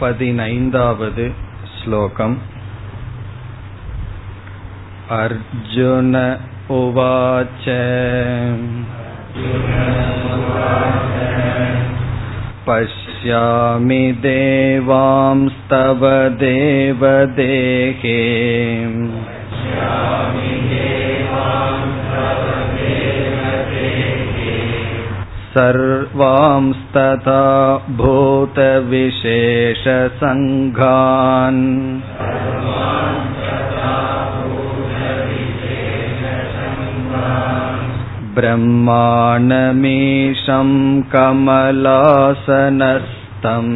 पदिनैन्दावद् श्लोकम् अर्जुन उवाच पश्यामि देवांस्तव देवदेहे सर्वांस्तथा भूतविशेषसङ्घान्। ब्रह्माणमीशं कमलासनस्तम्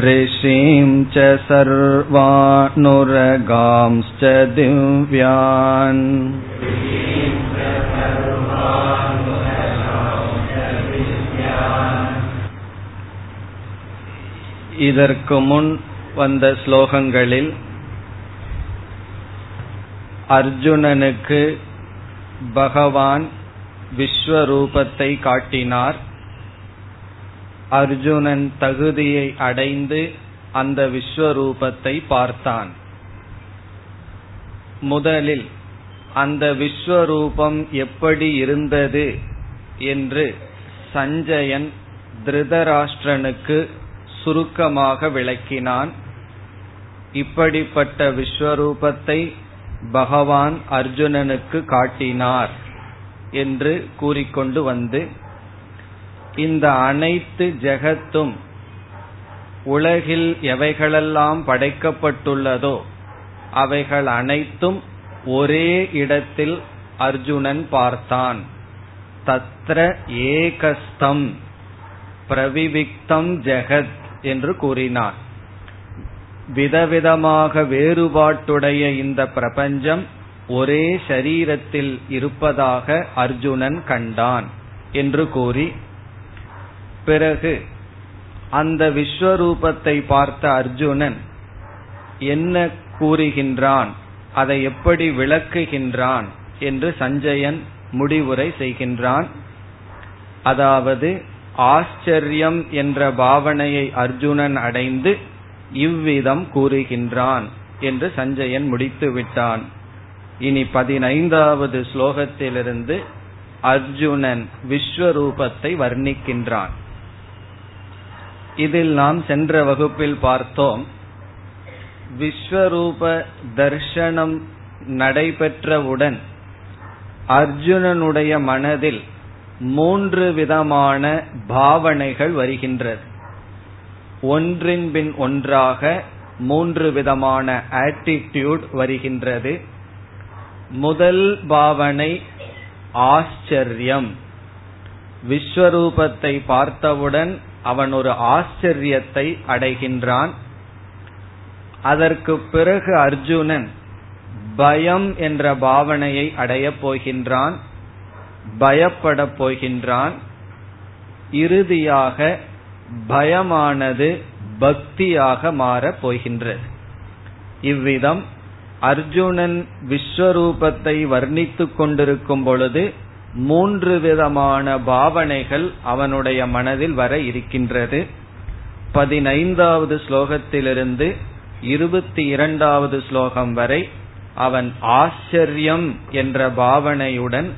ऋषीं च सर्वानुरगांश्च दिव्यान् இதற்கு முன் வந்த ஸ்லோகங்களில் அர்ஜுனனுக்கு பகவான் விஸ்வரூபத்தை காட்டினார் அர்ஜுனன் தகுதியை அடைந்து அந்த விஸ்வரூபத்தை பார்த்தான். முதலில் அந்த விஸ்வரூபம் எப்படி இருந்தது என்று சஞ்சயன் திருதராஷ்டிரனுக்கு சுருக்கமாக விளக்கினான். இப்படிப்பட்ட விஸ்வரூபத்தை பகவான் அர்ஜுனனுக்கு காட்டினார் என்று கூறிக்கொண்டு வந்து இந்த அனைத்து ஜெகத்தும் உலகில் எவைகளெல்லாம் படைக்கப்பட்டுள்ளதோ அவைகள் அனைத்தும் ஒரே இடத்தில் அர்ஜுனன் பார்த்தான். தத்ர ஏகஸ்தம் பிரவிவிக்தம் ஜெகத் என்று கூறினார். விதவிதமாக வேறுபாட்டுடைய இந்த பிரபஞ்சம் ஒரே சரீரத்தில் இருப்பதாக அர்ஜுனன் கண்டான் என்று கூறி பிறகு அந்த விஸ்வரூபத்தை பார்த்த அர்ஜுனன் என்ன கூறுகின்றான்? அதை எப்படி விளக்குகின்றான்? என்று சஞ்சயன் முடிவுரை செய்கின்றான். அதாவது ஆச்சரியம் என்ற பாவனையை அர்ஜுனன் அடைந்து இவ்விதம் கூறுகின்றான் என்று சஞ்சயன் முடித்து விட்டான். இனி பதினைந்தாவது ஸ்லோகத்திலிருந்து அர்ஜுனன் விஸ்வரூபத்தை வர்ணிக்கின்றான். இதில் நாம் சென்ற வகுப்பில் பார்த்தோம் விஸ்வரூப தர்ஷனம் நடைபெற்றவுடன் அர்ஜுனனுடைய மனதில் மூன்று விதமான பாவனைகள் வருகின்றது. ஒன்றின் பின் ஒன்றாக மூன்று விதமான ஆட்டிடியூட் வருகின்றது. முதல் பாவனை ஆச்சரியம். விஸ்வரூபத்தை பார்த்தவுடன் அவன் ஒரு ஆச்சரியத்தை அடைகின்றான். அதற்கு பிறகு அர்ஜுனன் பயம் என்ற பாவனையை அடையப் போகின்றான் பயப்படப் போகின்றான். இறுதியாக பயமானது பக்தியாக மாறப் போகின்றது. இவ்விதம் அர்ஜுனன் விஸ்வரூபத்தை வர்ணித்துக் கொண்டிருக்கும் பொழுது மூன்று விதமான பாவனைகள் அவனுடைய மனதில் வர இருக்கின்றது. பதினைந்தாவது ஸ்லோகத்திலிருந்து இருபத்தி இரண்டாவது ஸ்லோகம் வரை அவன் ஆச்சரியம் என்ற பாவனையுடன்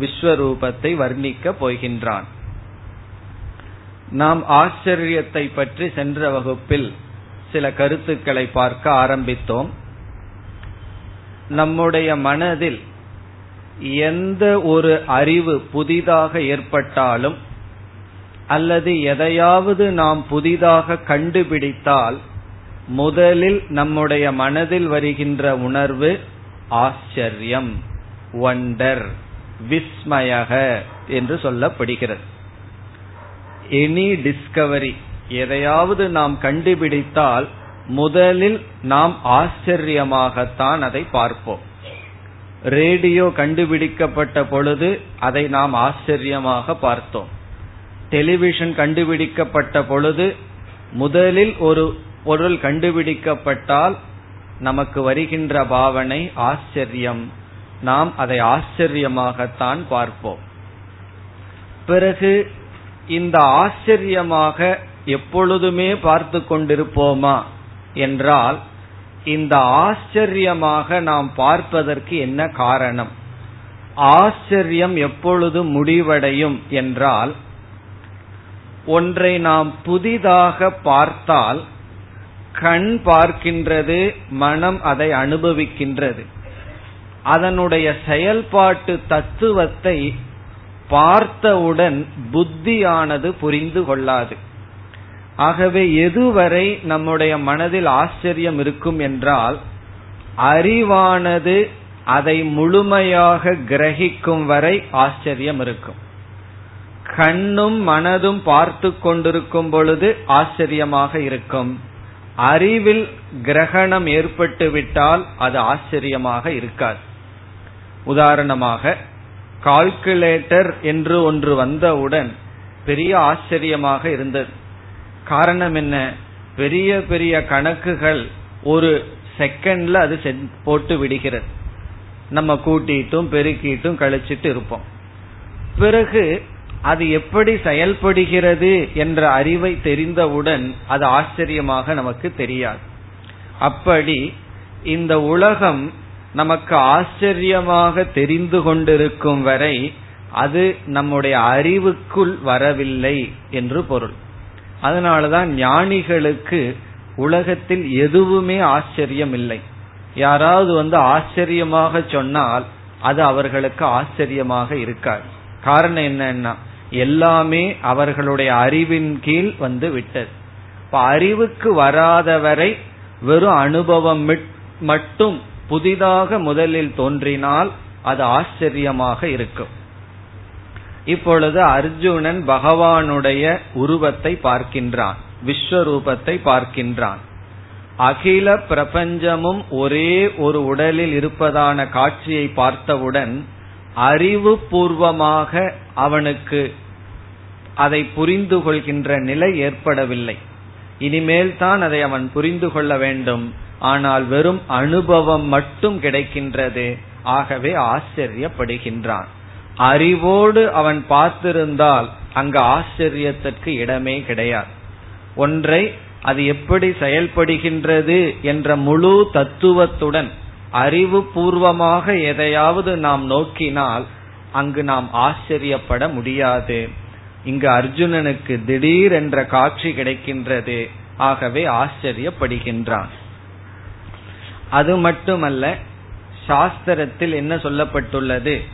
விஸ்வரூபத்தை வர்ணிக்கப் போகின்றான். நாம் ஆச்சரியத்தை பற்றி சென்ற வகுப்பில் சில கருத்துக்களை பார்க்க ஆரம்பித்தோம். நம்முடைய மனதில் எந்த ஒரு அறிவு புதிதாக ஏற்பட்டாலும் அல்லது எதையாவது நாம் புதிதாக கண்டுபிடித்தால் முதலில் நம்முடைய மனதில் வருகின்ற உணர்வு ஆச்சரியம் ஒண்டர் விஸ்மயக என்று சொல்லப்படுகிறது. எனி டிஸ்கவரி எதையாவது நாம் கண்டுபிடித்தால் முதலில் நாம் ஆச்சரியமாகத்தான் அதை பார்ப்போம். ரேடியோ கண்டுபிடிக்கப்பட்ட பொழுது அதை நாம் ஆச்சரியமாக பார்த்தோம். டெலிவிஷன் கண்டுபிடிக்கப்பட்ட பொழுது முதலில் ஒரு பொருள் கண்டுபிடிக்கப்பட்டால் நமக்கு வருகின்ற பாவனை ஆச்சரியம். நாம் அதை ஆச்சரியமாகத்தான் பார்ப்போம். பிறகு இந்த ஆச்சரியமாக எப்பொழுதுமே பார்த்து கொண்டிருப்போமா? என்றால் இந்த ஆச்சரியமாக நாம் பார்ப்பதற்கு என்ன காரணம்? ஆச்சரியம் எப்பொழுது முடிவடையும் என்றால் ஒன்றை நாம் புதிதாக பார்த்தால் கண் பார்க்கின்றது மனம் அதை அனுபவிக்கின்றது. அதனுடைய செயல்பாட்டு தத்துவத்தை பார்த்தவுடன் புத்தியானது புரிந்து கொள்ளாது. ஆகவே எதுவரை நம்முடைய மனதில் ஆச்சரியம் இருக்கும் என்றால் அறிவானது அதை முழுமையாக கிரகிக்கும் வரை ஆச்சரியம் இருக்கும். கண்ணும் மனதும் பார்த்து கொண்டிருக்கும் பொழுது ஆச்சரியமாக இருக்கும். அறிவில் கிரகணம் ஏற்பட்டு விட்டால் அது ஆச்சரியமாக இருக்காது. உதாரணமாக கால்குலேட்டர் என்று ஒன்று வந்தவுடன் பெரிய ஆச்சரியமாக இருந்தது. காரணம் என்ன? பெரிய பெரிய கணக்குகள் ஒரு செகண்ட்ல அது போட்டு விடுகிறது. நம்ம கூட்டிட்டும் பெருக்கிட்டும் கழிச்சிட்டு இருப்போம். பிறகு அது எப்படி செயல்படுகிறது என்ற அறிவை தெரிந்தவுடன் அது ஆச்சரியமாக நமக்கு தெரியாது. அப்படி இந்த உலகம் நமக்கு ஆச்சரியமாக தெரிந்து கொண்டிருக்கும் வரை அது நம்முடைய அறிவுக்குள் வரவில்லை என்று பொருள். அதனாலதான் ஞானிகளுக்கு உலகத்தில் எதுவுமே ஆச்சரியம் இல்லை யாராவது வந்து ஆச்சரியமாக சொன்னால் அது அவர்களுக்கு ஆச்சரியமாக இருக்காது. காரணம் என்னன்னா எல்லாமே அவர்களுடைய அறிவின் கீழ் வந்து விட்டது. இப்ப அறிவுக்கு வராதவரை வெறும் அனுபவம் மட்டும் புதிதாக முதலில் தோன்றினால் அது ஆச்சரியமாக இருக்கும். இப்பொழுது அர்ஜுனன் பகவானுடைய உருவத்தை பார்க்கின்றான் விஸ்வரூபத்தை பார்க்கின்றான். அகில பிரபஞ்சமும் ஒரே ஒரு உடலில் இருப்பதான காட்சியை பார்த்தவுடன் அறிவு பூர்வமாக அவனுக்கு அதை புரிந்து கொள்கின்ற நிலை ஏற்படவில்லை. இனிமேல் தான் அதை அவன் புரிந்து கொள்ள வேண்டும். ஆனால் வெறும் அனுபவம் மட்டும் கிடைக்கின்றது. ஆகவே ஆச்சரியப்படுகின்றான். அறிவோடு அவன் பார்த்திருந்தால் அங்கு ஆச்சரியத்திற்கு இடமே கிடையாது. ஒன்றை அது எப்படி செயல்படுகின்றது என்ற முழு தத்துவத்துடன் அறிவு பூர்வமாக எதையாவது நாம் நோக்கினால் அங்கு நாம் ஆச்சரியப்பட முடியாது. இங்கு அர்ஜுனனுக்கு திடீர் என்ற காட்சி கிடைக்கின்றது. ஆகவே ஆச்சரியப்படுகின்றான். அது மட்டுமல்ல சாஸ்திரத்தில் என்ன சொல்லப்பட்டுள்ளது?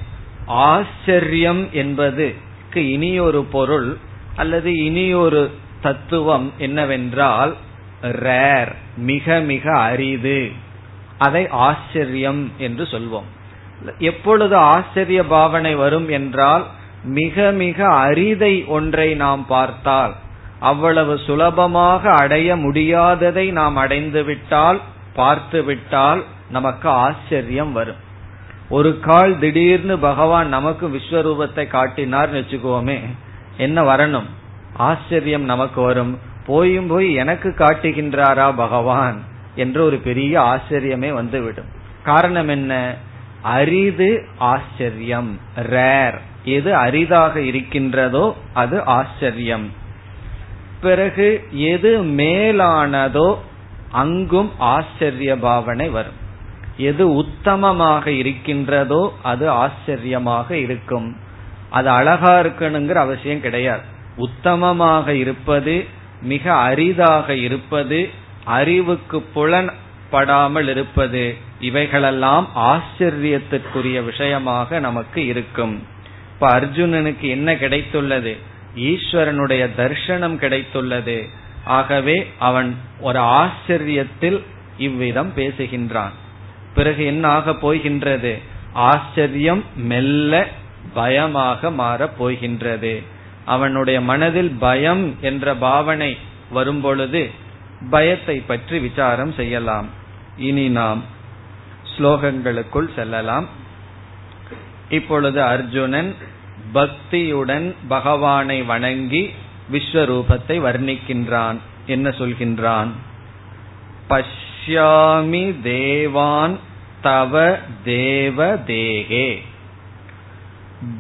ஆச்சரியம் என்பதுக்கு இனியொரு பொருள் அல்லது இனியொரு தத்துவம் என்னவென்றால் ரேர் மிக மிக அரிது. அதை ஆச்சரியம் என்று சொல்வோம். எப்பொழுது ஆச்சரிய பாவனை வரும் என்றால் மிக மிக அரிதை ஒன்றை நாம் பார்த்தால் அவ்வளவு சுலபமாக அடைய முடியாததை நாம் அடைந்துவிட்டால் பார்த்துவிட்டால் பார்த்து விட்டால் நமக்கு ஆச்சரியம் வரும். ஒரு கால் திடீர்னு பகவான் நமக்கு விஸ்வரூபத்தை காட்டினார்னு வச்சுக்கோமே என்ன வரணும்? ஆச்சரியம் நமக்கு வரும். போயும் போய் எனக்கு காட்டுகின்றாரா பகவான் என்ற ஒரு பெரிய ஆச்சரியமே வந்துவிடும். காரணம் என்ன? அரிது ஆச்சரியம். ரேர். எது அரிதாக இருக்கின்றதோ அது ஆச்சரியம். பிறகு எது மேலானதோ அங்கும் ஆச்சரிய பாவனை வரும். எது உத்தமமாக இருக்கின்றதோ அது ஆச்சரியமாக இருக்கும். அது அழகா இருக்கணுங்கிற அவசியம் கிடையாது. உத்தமமாக இருப்பது மிக அரிதாக இருப்பது அறிவுக்கு புலன் படாமல் இருப்பது இவைகளெல்லாம் ஆச்சரியத்திற்குரிய விஷயமாக நமக்கு இருக்கும். இப்ப அர்ஜுனனுக்கு என்ன கிடைத்துள்ளது? ஈஸ்வரனுடைய தர்சனம் கிடைத்துள்ளது. ஆகவே அவன் ஒரு ஆச்சரியத்தில் இவ்விதம் பேசுகின்றான். பிறகு என்ன ஆக போகின்றது ஆச்சரியம் மெல்ல பயமாக மாறப் போகின்றது அவனுடைய மனதில் பயம் என்ற பாவனை வரும்பொழுது பயத்தை பற்றி விசாரம் செய்யலாம். இனி நாம் ஸ்லோகங்களுக்குள் செல்லலாம். இப்பொழுது அர்ஜுனன் பக்தியுடன் பகவானை வணங்கி விஸ்வரூபத்தை வர்ணிக்கின்றான். என்ன சொல்கின்றான்? பஷ் பஷ்யாமி தேவான் தவ தேவ தேகே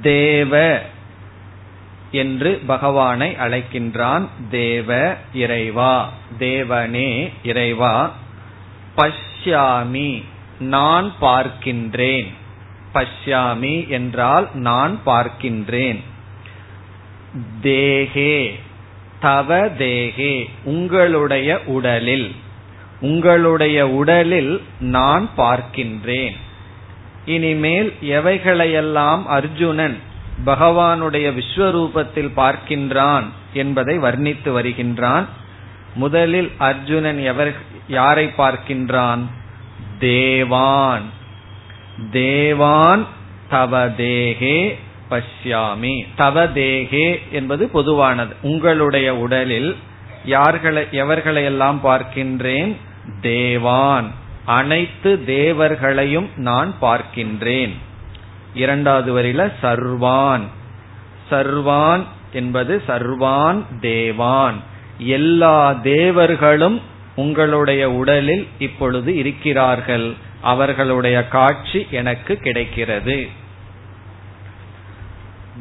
தேவ என்று பகவானை அழைக்கின்றான். தேவ இறைவா தேவனே இறைவா பஷ்யாமி நான் பார்க்கின்றேன். பஷ்யாமி என்றால் நான் பார்க்கின்றேன். தேகே தவ தேகே உங்களுடைய உடலில். உங்களுடைய உடலில் நான் பார்க்கின்றேன். இனிமேல் எவைகளையெல்லாம் அர்ஜுனன் பகவானுடைய விஸ்வரூபத்தில் பார்க்கின்றான் என்பதை வர்ணித்து வருகின்றான். முதலில் அர்ஜுனன் எவர் யாரை பார்க்கின்றான்? தேவான். தேவான் தவ தேகே பஷ்யாமி. தவ தேகே என்பது பொதுவானது. உங்களுடைய உடலில் யார்களை எவர்களை எல்லாம் பார்க்கின்றேன்? தேவான். அனைத்து தேவர்களையும் நான் பார்க்கின்றேன். இரண்டாவது வரியில சர்வான். சர்வான் என்பது சர்வான் தேவான். எல்லா தேவர்களும் உங்களுடைய உடலில் இப்பொழுது இருக்கிறார்கள். அவர்களுடைய காட்சி எனக்கு கிடைக்கிறது.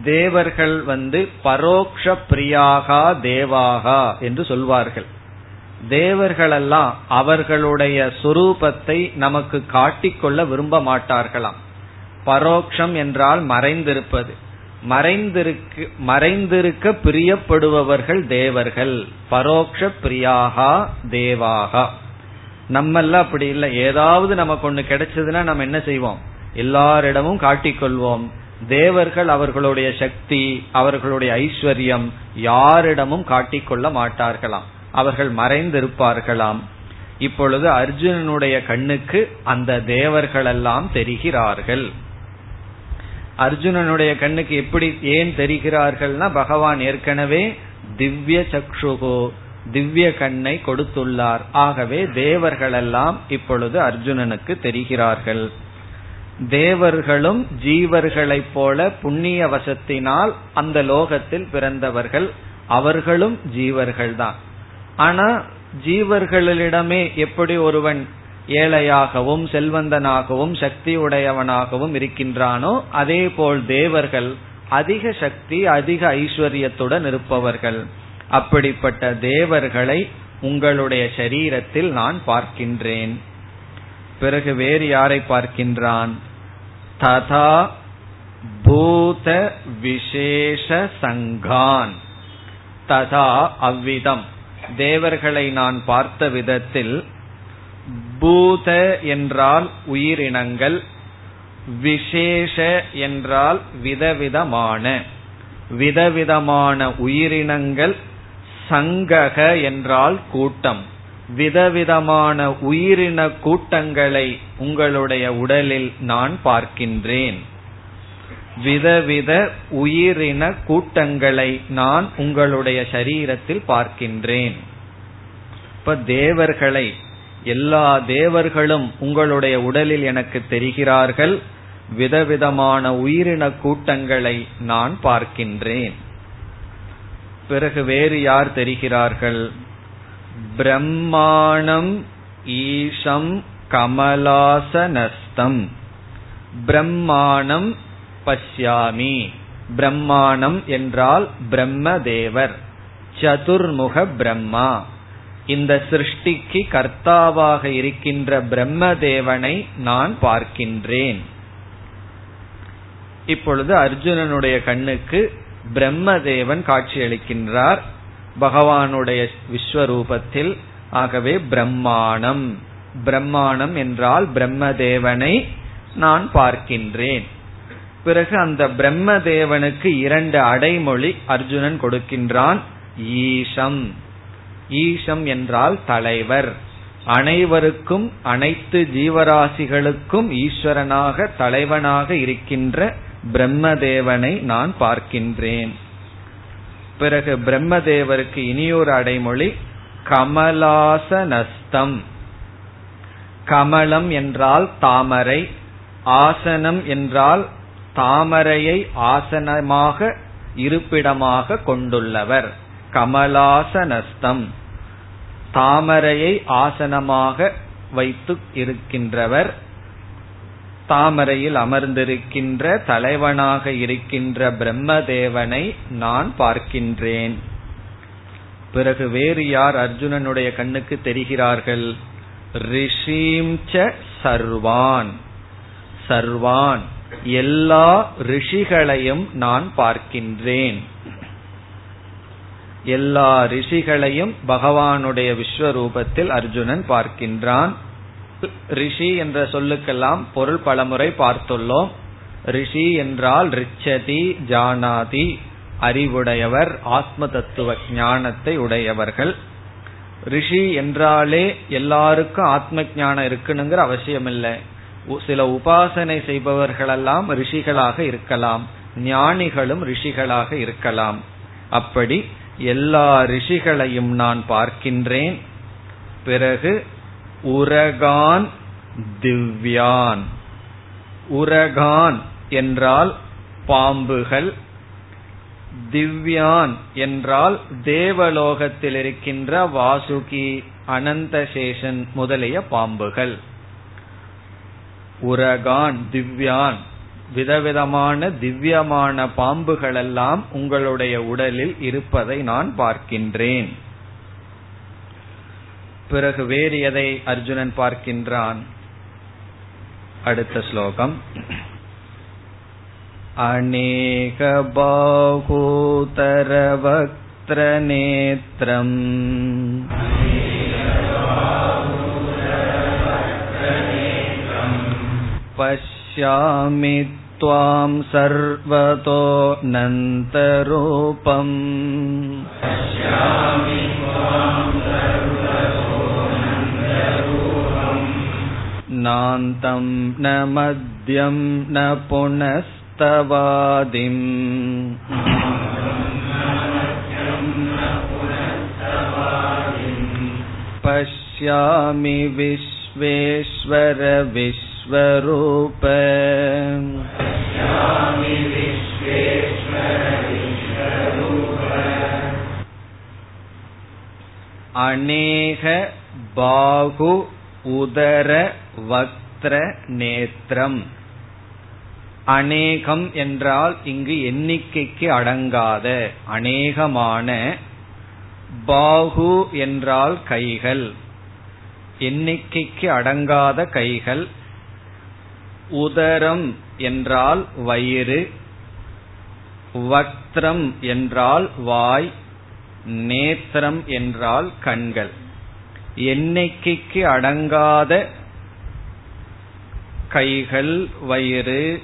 தேவர்கள் வந்து பரோக்ஷ பிரியாகா தேவாகா என்று சொல்வார்கள். தேவர்களெல்லாம் அவர்களுடைய சுரூபத்தை நமக்கு காட்டிக்கொள்ள விரும்ப மாட்டார்களாம். பரோக்ஷம் என்றால் மறைந்திருப்பது. மறைந்திருக்கு மறைந்திருக்க பிரியப்படுபவர்கள் தேவர்கள். பரோக்ஷ பிரியாகா தேவாகா. நம்மெல்லாம் அப்படி இல்லை. ஏதாவது நமக்கு ஒண்ணு கிடைச்சதுன்னா நம்ம என்ன செய்வோம்? எல்லாரிடமும் காட்டிக்கொள்வோம். தேவர்கள் அவர்களுடைய சக்தி அவர்களுடைய ஐஸ்வர்யம் யாரிடமும் காட்டிக்கொள்ள மாட்டார்களாம். அவர்கள் மறைந்திருப்பார்களாம். இப்பொழுது அர்ஜுனனுடைய கண்ணுக்கு அந்த தேவர்களெல்லாம் தெரிகிறார்கள். அர்ஜுனனுடைய கண்ணுக்கு எப்படி ஏன் தெரிகிறார்கள்னா பகவான் ஏற்கனவே திவ்ய சக்ஷுகோ திவ்ய கண்ணை கொடுத்துள்ளார். ஆகவே தேவர்களெல்லாம் இப்பொழுது அர்ஜுனனுக்கு தெரிகிறார்கள். தேவர்களும் ஜீவர்களைப் போல புண்ணிய வசத்தினால் அந்த லோகத்தில் பிறந்தவர்கள் அவர்களும் ஜீவர்கள்தான். ஆனா ஜீவர்களிடமே எப்படி ஒருவன் ஏழையாகவும் செல்வந்தனாகவும் சக்தி உடையவனாகவும் இருக்கின்றானோ அதே போல் தேவர்கள் அதிக சக்தி அதிக ஐஸ்வர்யத்துடன் இருப்பவர்கள். அப்படிப்பட்ட தேவர்களை உங்களுடைய சரீரத்தில் நான் பார்க்கின்றேன். பிறகு வேறு யாரை பார்க்கின்றான்? ததா பூத விசேஷ சங்கான். ததா அவ்விதம். தேவர்களை நான் பார்த்த விதத்தில் பூத என்றால் உயிரினங்கள் விசேஷ என்றால் விதவிதமான. விதவிதமான உயிரினங்கள் சங்கக என்றால் கூட்டம். விதவிதமான உயிரின கூட்டங்களை உங்களுடைய உடலில் நான் பார்க்கின்றேன். விதவித உயிரின கூட்டங்களை நான் உங்களுடைய சரீரத்தில் பார்க்கின்றேன். இப்ப தேவர்களை எல்லா தேவர்களும் உங்களுடைய உடலில் எனக்கு தெரிகிறார்கள். விதவிதமான உயிரின கூட்டங்களை நான் பார்க்கின்றேன். பிறகு வேறு யார் தெரிகிறார்கள்? பிரம்மாணம் ஈஷம் கமலாசனஸ்தம். பிரம்மாணம் பஷ்யாமி. பிரம்மாணம் என்றால் பிரம்மதேவர். சதுர்முக பிரம்மா. இந்த சிருஷ்டிக்கு கர்த்தாவாக இருக்கின்ற பிரம்மதேவனை நான் பார்க்கின்றேன். இப்பொழுது அர்ஜுனனுடைய கண்ணுக்கு பிரம்மதேவன் காட்சியளிக்கின்றார். பகவானுடைய விஸ்வரூபத்தில் ஆகவே பிரம்மாணம். பிரம்மாணம் என்றால் பிரம்மதேவனை நான் பார்க்கின்றேன். பிறகு அந்த பிரம்மதேவனுக்கு இரண்டு அடைமொழி அர்ஜுனன் கொடுக்கின்றான் ஈஷம். ஈஷம் என்றால் தலைவர். அனைவருக்கும் அனைத்து ஜீவராசிகளுக்கும் ஈஸ்வரனாக தலைவனாக இருக்கின்ற பிரம்மதேவனை நான் பார்க்கின்றேன். பிறகு பிரம்மதேவருக்கு இனியொரு அடைமொழி கமலாசனஸ்தம். கமலம் என்றால் தாமரை ஆசனம் என்றால் தாமரையை ஆசனமாக இருப்பிடமாக கொண்டுள்ளவர். கமலாசனஸ்தம். தாமரையை ஆசனமாக வைத்து இருக்கின்றவர். தாமரையில் அமர்ந்திருக்கின்ற தலைவனாக இருக்கின்ற பிரம்மதேவனை நான் பார்க்கின்றேன். பிறகு வேறு யார் அர்ஜுனனுடைய கண்ணுக்கு தெரிகிறார்கள்? ரிஷீம் சர்வான். சர்வான் எல்லா ரிஷிகளையும் நான் பார்க்கின்றேன். எல்லா ரிஷிகளையும் பகவானுடைய விஸ்வரூபத்தில் அர்ஜுனன் பார்க்கின்றான். ரிஷி என்ற சொல்லுக்கெல்லாம் பொருள் பலமுறை பார்த்துள்ளோம். ரிஷி என்றால் ரிச்சதி ஜானாதி அறிவுடையவர் ஆத்ம தத்துவ ஞானத்தை உடையவர்கள். ரிஷி என்றாலே எல்லாருக்கும் ஆத்ம ஞானம் இருக்கணுங்கிற அவசியம் இல்லை சில உபாசனை செய்பவர்களெல்லாம் ரிஷிகளாக இருக்கலாம். ஞானிகளும் ரிஷிகளாக இருக்கலாம். அப்படி எல்லா ரிஷிகளையும் நான் பார்க்கின்றேன். பிறகு உரகான் திவ்யான். உரகான் என்றால் பாம்புகள். திவ்யான் என்றால் தேவலோகத்தில் இருக்கின்ற வாசுகி அனந்தசேஷன் முதலிய பாம்புகள். உரகான் திவ்யான் விதவிதமான திவ்யமான பாம்புகளெல்லாம் உங்களுடைய உடலில் இருப்பதை நான் பார்க்கின்றேன். பிறகு வேறு எதை அர்ஜுனன் பார்க்கின்றான் அடுத்த ஸ்லோகம் अनेकबाहूतरवक्त्रनेत्रम् पश्यामि त्वां सर्वतो नान्तं न मद्यं न पुनस्तवादिम् पश्यामि विश्वेश्वर विश्वरूप अनेक बाहु உதர வக்திர நேத்திரம். அநேகம் என்றால் இங்கு எண்ணிக்கைக்கு அடங்காத அநேகமான பாகு என்றால் கைகள். எண்ணிக்கைக்கு அடங்காத கைகள். உதரம் என்றால் வயிறு. வக்திரம் என்றால் வாய். நேத்திரம் என்றால் கண்கள். எண்ணிக்கைக்கு அடங்காத கைகள் வயிறு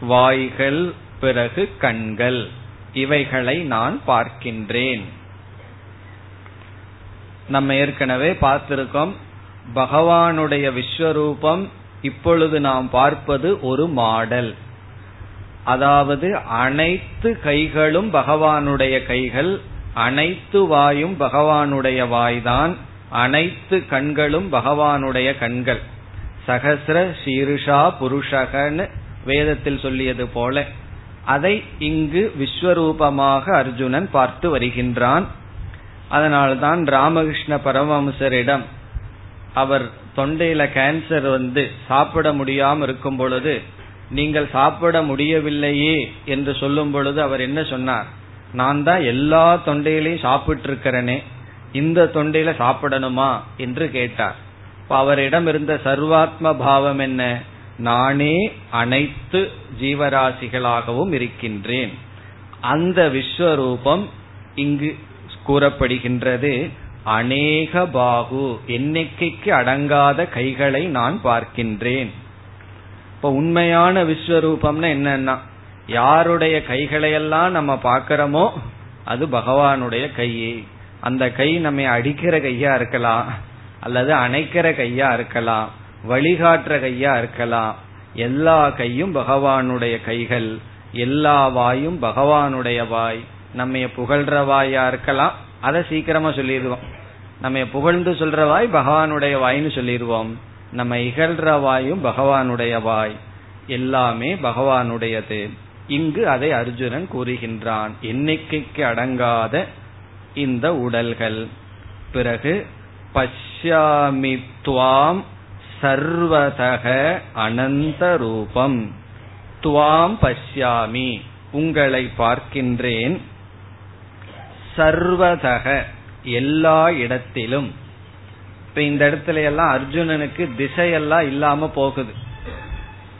வாய்கள் பிறகு கண்கள். இவைகளை நான் பார்க்கின்றேன். நம்ம ஏற்கனவே பார்த்திருக்கோம் பகவானுடைய விஸ்வரூபம் இப்பொழுது நாம் பார்ப்பது ஒரு மாடல். அதாவது அனைத்து கைகளும் பகவானுடைய கைகள் அனைத்து வாயும் பகவானுடைய வாய்தான் அனைத்து கண்களும் பகவானுடைய கண்கள். சகசிர சீருஷா புருஷகன்னு வேதத்தில் சொல்லியது போல அதை இங்கு விஸ்வரூபமாக அர்ஜுனன் பார்த்து வருகின்றான். அதனால்தான் ராமகிருஷ்ண பரமஹம்சரிடம் அவர் தொண்டையில கேன்சர் வந்து சாப்பிட முடியாம இருக்கும் பொழுது நீங்கள் சாப்பிட முடியவில்லையே என்று சொல்லும் பொழுது அவர் என்ன சொன்னார்? நான் தான் எல்லா தொண்டையிலையும் சாப்பிட்டு இருக்கிறேனே இந்த தொண்டையில சாப்பிடணுமா என்று கேட்டார். அவரிடம் இருந்த சர்வாத்ம பாவம் என்ன? நானே அனைத்து ஜீவராசிகளாகவும் இருக்கின்றேன். அந்த விஸ்வரூபம் இங்கு கூறப்படுகின்றது. அநேக பாகு எண்ணிக்கைக்கு அடங்காத கைகளை நான் பார்க்கின்றேன். இப்ப உண்மையான விஸ்வரூபம்னா என்னன்னா யாருடைய கைகளையெல்லாம் நம்ம பார்க்கிறோமோ அது பகவானுடைய கையே. அந்த கை நம்ம அடிக்கிற கையா இருக்கலாம் அல்லது அணைக்கிற கையா இருக்கலாம் வழிகாட்டுற கையா இருக்கலாம். எல்லா கையும் பகவானுடைய கைகள். எல்லா வாயும் பகவானுடைய வாய். நம்ம புகழ்ற வாயா இருக்கலாம். அதை சீக்கிரமா சொல்லிடுவோம். நம்ம புகழ்ந்து சொல்ற வாய் பகவானுடைய வாய்னு சொல்லிடுவோம். நம்ம இகழ்ற வாயும் பகவானுடைய வாய். எல்லாமே பகவானுடையது. இங்கு அதை அர்ஜுனன் கூறுகின்றான். எண்ணிக்கைக்கு அடங்காத இந்த உடல்கள்? பிறகு பஷ்யாமி துவாம் சர்வதக அனந்த ரூபம். துவாம் பஷ்யாமி உங்களை பார்க்கின்றேன். சர்வதக எல்லா இடத்திலும். இப்ப இந்த இடத்துல எல்லாம் அர்ஜுனனுக்கு திசையெல்லாம் இல்லாம போகுது.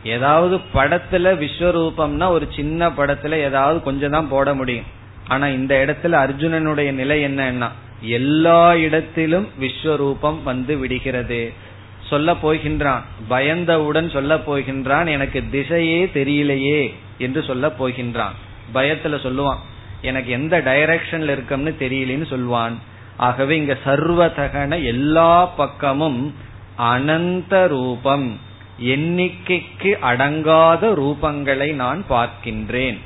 ஏதாவது படத்துல விஸ்வரூபம்னா ஒரு சின்ன படத்துல ஏதாவது கொஞ்சம் தான் போட முடியும். ஆனா இந்த இடத்துல அர்ஜுனனுடைய நிலை என்னன்னா எல்லா இடத்திலும் விஸ்வரூபம் வந்து விடுகிறது. சொல்ல போகின்றான் பயந்தவுடன் சொல்ல போகின்றான் எனக்கு திசையே தெரியலையே என்று சொல்ல போகின்றான். பயத்துல சொல்லுவான் எனக்கு எந்த டைரக்ஷன்ல இருக்கம்னு தெரியலன்னு சொல்வான். ஆகவே இங்க சர்வதகன எல்லா பக்கமும் அனந்த ரூபம். எண்ணிக்கைக்கு அடங்காத ரூபங்களை நான் பார்க்கின்றேன்.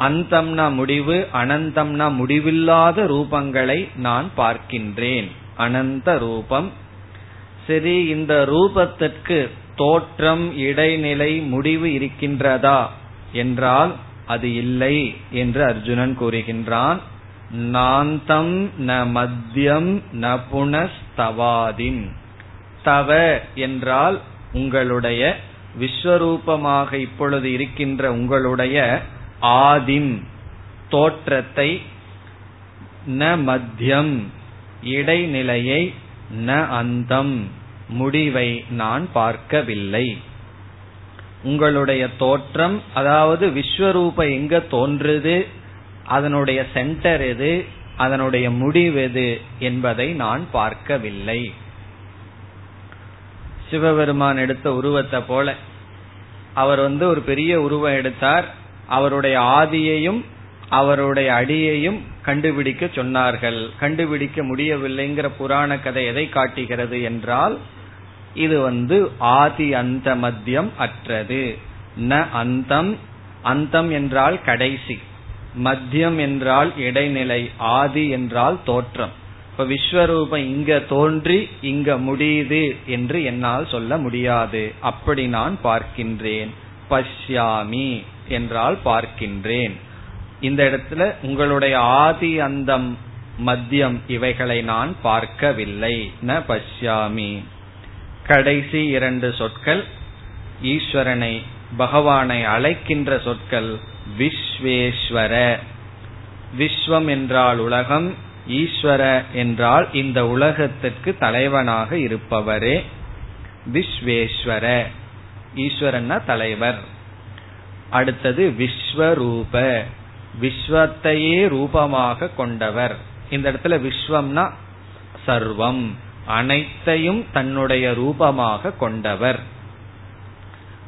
அந்தம்னா முடிவு அனந்தம்னா முடிவில்லாத ரூபங்களை நான் பார்க்கின்றேன். அனந்த ரூபம். சரி இந்த ரூபத்திற்கு தோற்றம் இடைநிலை முடிவு இருக்கின்றதா என்றால் அது இல்லை என்று அர்ஜுனன் கூறுகின்றான். நாந்தம் ந மத்தியம் ந புனஸ்தவாதிம். தவ என்றால் உங்களுடைய விஸ்வரூபமாக இப்பொழுது இருக்கின்ற உங்களுடைய ஆதிம் தோற்றத்தை ந மத்தியம் இடைநிலையை ந அந்தம் முடிவை நான் பார்க்கவில்லை. உங்களுடைய தோற்றம் அதாவது விஸ்வரூப எங்க தோன்றுது அதனுடைய சென்டர் எது அதனுடைய முடிவு எது என்பதை நான் பார்க்கவில்லை. சிவபெருமான் எடுத்த உருவத்தை போல. அவர் வந்து ஒரு பெரிய உருவம் எடுத்தார். அவருடைய ஆதியையும் அவருடைய அடியையும் கண்டுபிடிக்க சொன்னார்கள். கண்டுபிடிக்க முடியவில்லைங்கிற புராண கதை எதை காட்டுகிறது என்றால் இது வந்து ஆதி அந்த மத்தியம் அற்றது. ந அந்தம் அந்தம் என்றால் கடைசி. மத்தியம் என்றால் இடைநிலை ஆதி என்றால் தோற்றம். இப்ப விஸ்வரூபம் இங்க தோன்றி இங்க முடியுது என்று என்னால் சொல்ல முடியாது. அப்படி நான் பார்க்கின்றேன். பஷ்யாமி என்றால் பார்க்கின்றேன். இந்த இடத்துல உங்களுடைய ஆதி அந்தம் மத்தியம் இவைகளை நான் பார்க்கவில்லை. ந பஷ்யாமி. கடைசி இரண்டு சொற்கள் ஈஸ்வரனை பகவானை அழைக்கின்ற சொற்கள் விஸ்வேஸ்வர. விஸ்வம் என்றால் உலகம் ஈஸ்வர என்றால் இந்த உலகத்திற்கு தலைவனாக இருப்பவரே விஸ்வேஸ்வர. ஈஸ்வரன்னா தலைவர். அடுத்தது விஸ்வரூப. விஸ்வத்தையே ரூபமாக கொண்டவர். இந்த இடத்துல விஸ்வம்னா சர்வம். அனைத்தையும் தன்னுடைய ரூபமாக கொண்டவர்.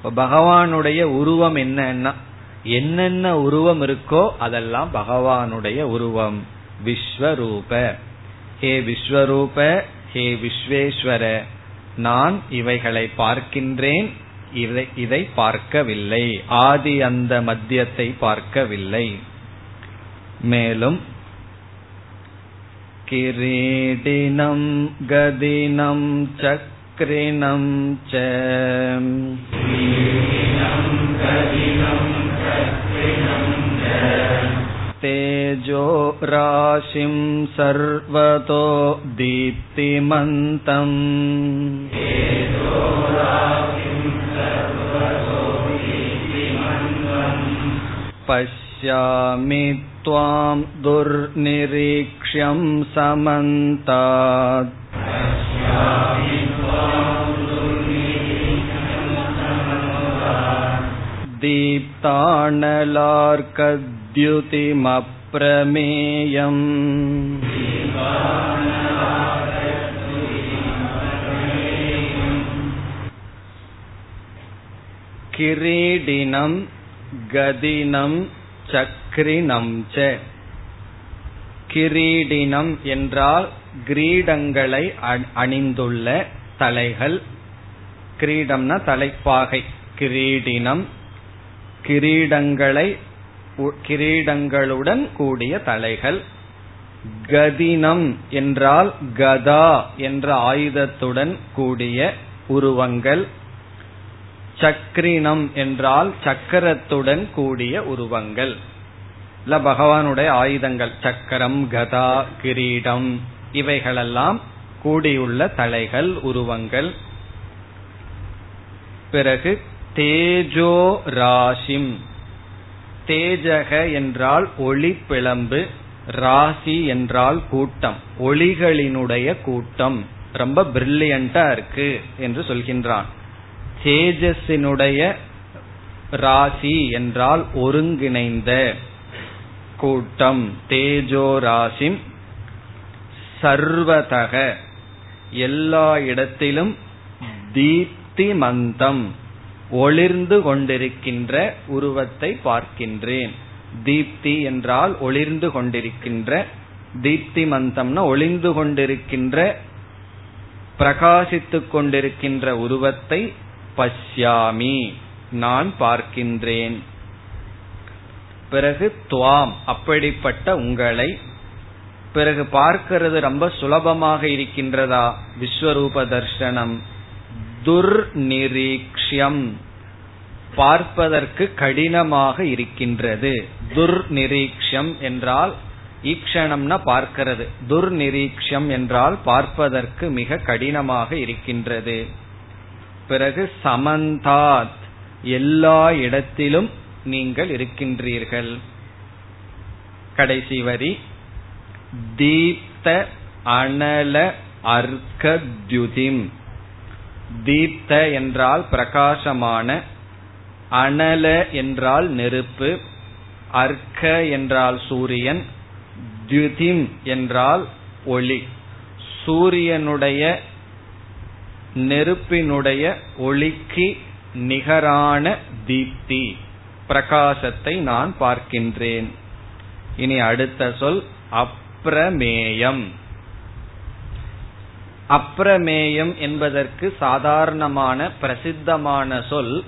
பகவானுடைய உருவம் என்னன்னா என்னென்ன உருவம் இருக்கோ அதெல்லாம் பகவானுடைய உருவம். விஸ்வரூப. ஹே விஸ்வரூப ஹே விஸ்வேஸ்வர நான் இவைகளை பார்க்கின்றேன் இதை இதை பார்க்கவில்லை. ஆதி அந்த மத்தியத்தை பார்க்கவில்லை. மேலும் கிரீடினம் கதினம் சக்ரினம் ச. तेजो राशिं सर्वतो दीप्तिमन्तम् पश्यामि त्वां दुर्निरीक्ष्यं समन्तात् பிரமேயம். கிரீடினம் கதினம் சக்ரினம் ச. கிரீடினம் என்றால் கிரீடங்களை அணிந்துள்ள தலைகள். கிரீடம்னா தலைப்பாகை. கிரீடினம் கிரீடங்களை கிரீடங்களுடன் கூடிய தலைகள். கதினம் என்றால் கதா என்ற ஆயுதத்துடன் கூடிய உருவங்கள். சக்ரினம் என்றால் சக்கரத்துடன் கூடிய உருவங்கள். இல்ல பகவானுடைய ஆயுதங்கள் சக்கரம் கதா கிரீடம் இவைகளெல்லாம் கூடியுள்ள தலைகள் உருவங்கள். பிறகு தேஜோ ராசிம். தேஜக என்றால் ஒளி பிளம்பு ராசி என்றால் கூட்டம் ஒளிகளினுடைய கூட்டம். ரொம்ப பிரில்லியண்டா இருக்கு என்று சொல்கின்றான். தேஜஸினுடைய ராசி என்றால் ஒருங்கிணைந்த கூட்டம் தேஜோ ராசிம் சர்வதக எல்லா இடத்திலும் தீப்தி மந்தம் ஒளிர்ந்து கொண்டிருக்கின்ற உருவத்தை பார்க்கின்றேன். தீப்தி என்றால் ஒளிர்ந்து கொண்டிருக்கின்ற தீப்தி மந்தம்னா ஒளிந்து கொண்டிருக்கின்ற பிரகாசித்துக் கொண்டிருக்கின்ற உருவத்தை பஷ்யாமி நான் பார்க்கின்றேன். பிறகு துவாம் அப்படிப்பட்ட உங்களை. பிறகு பார்க்கிறது ரொம்ப சுலபமாக இருக்கின்றதா? விஸ்வரூப தர்சனம் துர்நிரீக்ஷியம். பார்ப்பதற்கு கடினமாக இருக்கின்றது. துர்நிரீக்ஷம் என்றால் ஈக்ஷணம்னா பார்க்கிறது. துர்நிரீக்ஷம் என்றால் பார்ப்பதற்கு மிக கடினமாக இருக்கின்றது. பிறகு சமந்தாத். எல்லா இடத்திலும் நீங்கள் இருக்கின்றீர்கள். கடைசி வரி. தீப்த அனல அர்க்கத்யுதிம். தீப்த என்றால் பிரகாசமான அனல என்றால் நெருப்பு அர்க்க என்றால் சூரியன் துதிம் என்றால் ஒளி. சூரியனுடைய நெருப்பினுடைய ஒளிக்கு நிகரான தீப்தி பிரகாசத்தை நான் பார்க்கின்றேன். இனி அடுத்த சொல் அப்ரமேயம். அப்பிரமேயம் என்பதற்கு சாதாரணமான பிரசித்தமான சொல்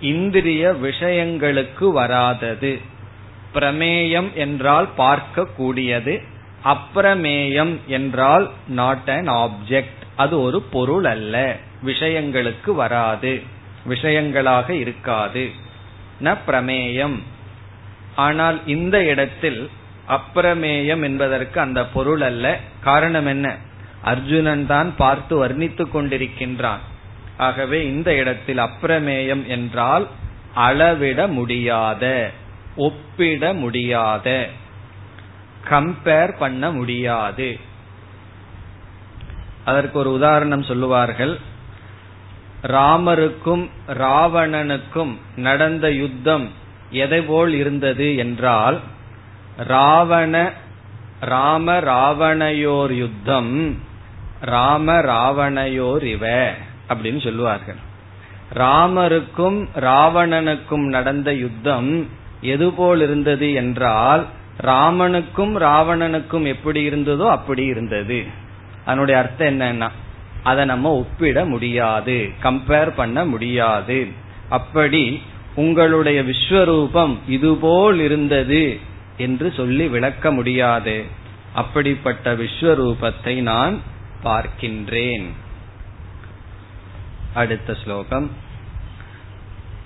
இந்திரிய விஷயங்களுக்கு வராதது. பிரமேயம் என்றால் பார்க்க கூடியது அப்பிரமேயம் என்றால் நாட் அன் ஆப்ஜெக்ட் அது ஒரு பொருள் அல்ல விஷயங்களுக்கு வராது விஷயங்களாக இருக்காது. ந பிரமேயம். ஆனால் இந்த இடத்தில் அப்பிரமேயம் என்பதற்கு அந்த பொருள் அல்ல. காரணம் என்ன? அர்ஜுனன் தான் பார்த்து வர்ணித்துக் கொண்டிருக்கின்றான். ஆகவே இந்த இடத்தில் அப்பிரமேயம் என்றால் அளவிட முடியாத ஒப்பிட முடியாத கம்பேர் பண்ண முடியாது. அதற்கு ஒரு உதாரணம் சொல்லுவார்கள். ராமருக்கும் ராவணனுக்கும் நடந்த யுத்தம் எதை போல் இருந்தது என்றால் ராவண ராம ராவணையோர் யுத்தம் ராம ராவணையோர் இவ அப்படின்னு சொல்லுவார்கள். ராமருக்கும் ராவணனுக்கும் நடந்த யுத்தம் எது போல் இருந்தது என்றால் ராமனுக்கும் ராவணனுக்கும் எப்படி இருந்ததோ அப்படி இருந்தது. அதனுடைய அர்த்தம் என்னன்னா அதை நம்ம ஒப்பிட முடியாது கம்பேர் பண்ண முடியாது. அப்படி உங்களுடைய விஸ்வரூபம் இதுபோல் இருந்தது என்று சொல்லி விளக்க முடியாது. அப்படிப்பட்ட விஸ்வரூபத்தை நான் பார்க்கின்றேன் அடுத்த ஸ்லோகம்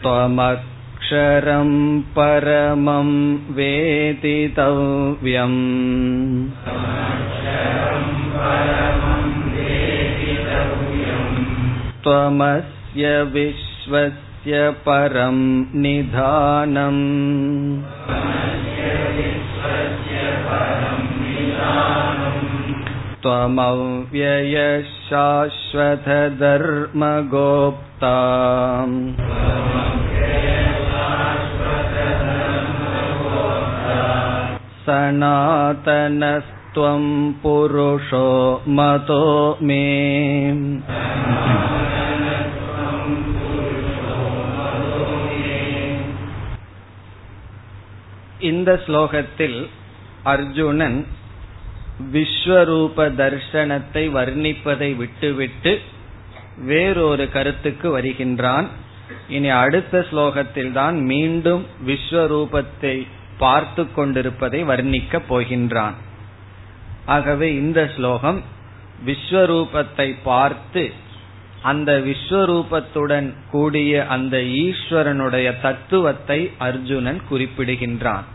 त्वमक्षरं परमं वेदितव्यम् त्वमस्य विश्वस्य परं निधानम् त्वमव्ययशाश्वतधर्मगोप्ता सनातनस्त्वं पुरुषो मतो मे இந்த ஸ்லோகத்தில் அர்ஜுனன் விஸ்வரூப தர்சனத்தை வர்ணிப்பதை விட்டுவிட்டு வேறொரு கருத்துக்கு வருகின்றான். இனி அடுத்த ஸ்லோகத்தில் தான் மீண்டும் விஸ்வரூபத்தை பார்த்து கொண்டிருப்பதை வர்ணிக்கப் போகின்றான். ஆகவே இந்த ஸ்லோகம் விஸ்வரூபத்தை பார்த்து அந்த விஸ்வரூபத்துடன் கூடிய அந்த ஈஸ்வரனுடைய தத்துவத்தை அர்ஜுனன் குறிப்பிடுகின்றான்.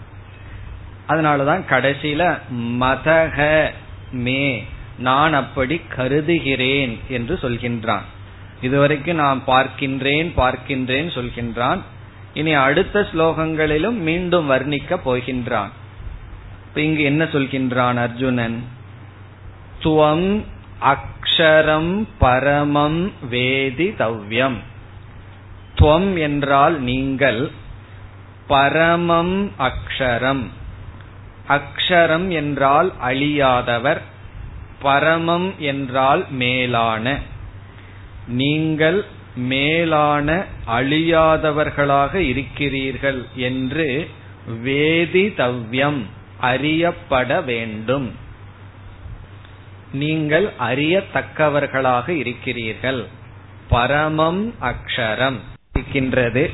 அதனாலதான் கடைசியில மதக மே நான் அப்படி கருதுகிறேன் என்று சொல்கின்றான். இதுவரைக்கும் நான் பார்க்கின்றேன் பார்க்கின்றேன் சொல்கின்றான். இனி அடுத்த ஸ்லோகங்களிலும் மீண்டும் வர்ணிக்க போகின்றான். இங்கு என்ன சொல்கின்றான் அர்ஜுனன்? துவம் அக்ஷரம் பரமம் வேதி தவ்யம். துவம் என்றால் நீங்கள் பரமம் அக்ஷரம். அக்ஷரம் என்றால் அழியாதவர் பரமம் என்றால் மேலான. நீங்கள் மேலான அழியாதவர்களாக இருக்கிறீர்கள் என்று வேதிதவ்யம் அறியப்பட வேண்டும். நீங்கள் அறியத்தக்கவர்களாக இருக்கிறீர்கள். பரமம் அக்ஷரம் இருக்கின்றது.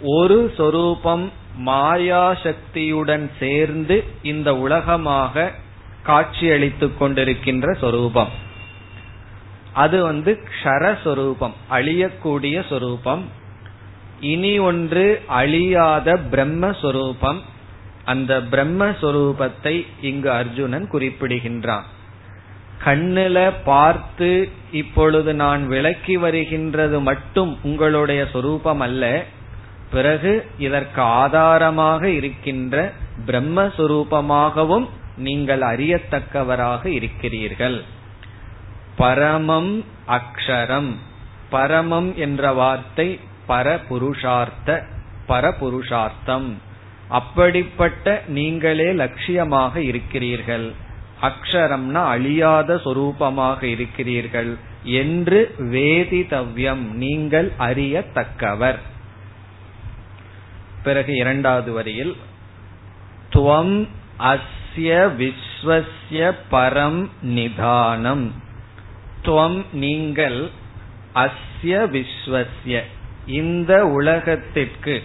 ஒரு சொரூபம் மாயா சக்தியுடன் சேர்ந்து இந்த உலகமாக காட்சியளித்துக் கொண்டிருக்கின்ற சொரூபம். அது வந்து க்ஷரஸ்வரூபம் அழியக்கூடிய சொரூபம். இனி ஒன்று அழியாத பிரம்மஸ்வரூபம் அந்த பிரம்மஸ்வரூபத்தை இங்கு அர்ஜுனன் குறிப்பிடுகின்றான். கண்ணில பார்த்து இப்பொழுது நான் விளக்கி வருகின்றது மட்டும் உங்களுடைய சொரூபம் அல்ல பிறகு இதற்கு ஆதாரமாக இருக்கின்ற பிரம்மஸ்வரூபமாகவும் நீங்கள் அறியத்தக்கவராக இருக்கிறீர்கள். பரமம் அக்ஷரம். பரமம் என்ற வார்த்தை பரபுருஷார்த்த பரபுருஷார்த்தம். அப்படிப்பட்ட நீங்களே லட்சியமாக இருக்கிறீர்கள். அக்ஷரம்னா அழியாத சொரூபமாக இருக்கிறீர்கள் என்று வேதிதவ்யம் நீங்கள் அறியத்தக்கவர். பிறகு இரண்டாவது வரியில் துவம் அஸ்ய விஸ்வஸ்ய பரம் நிதானம். துவம் நீங்கள் அஸ்ய விஸ்வஸ்ய இந்த உலகத்திற்கு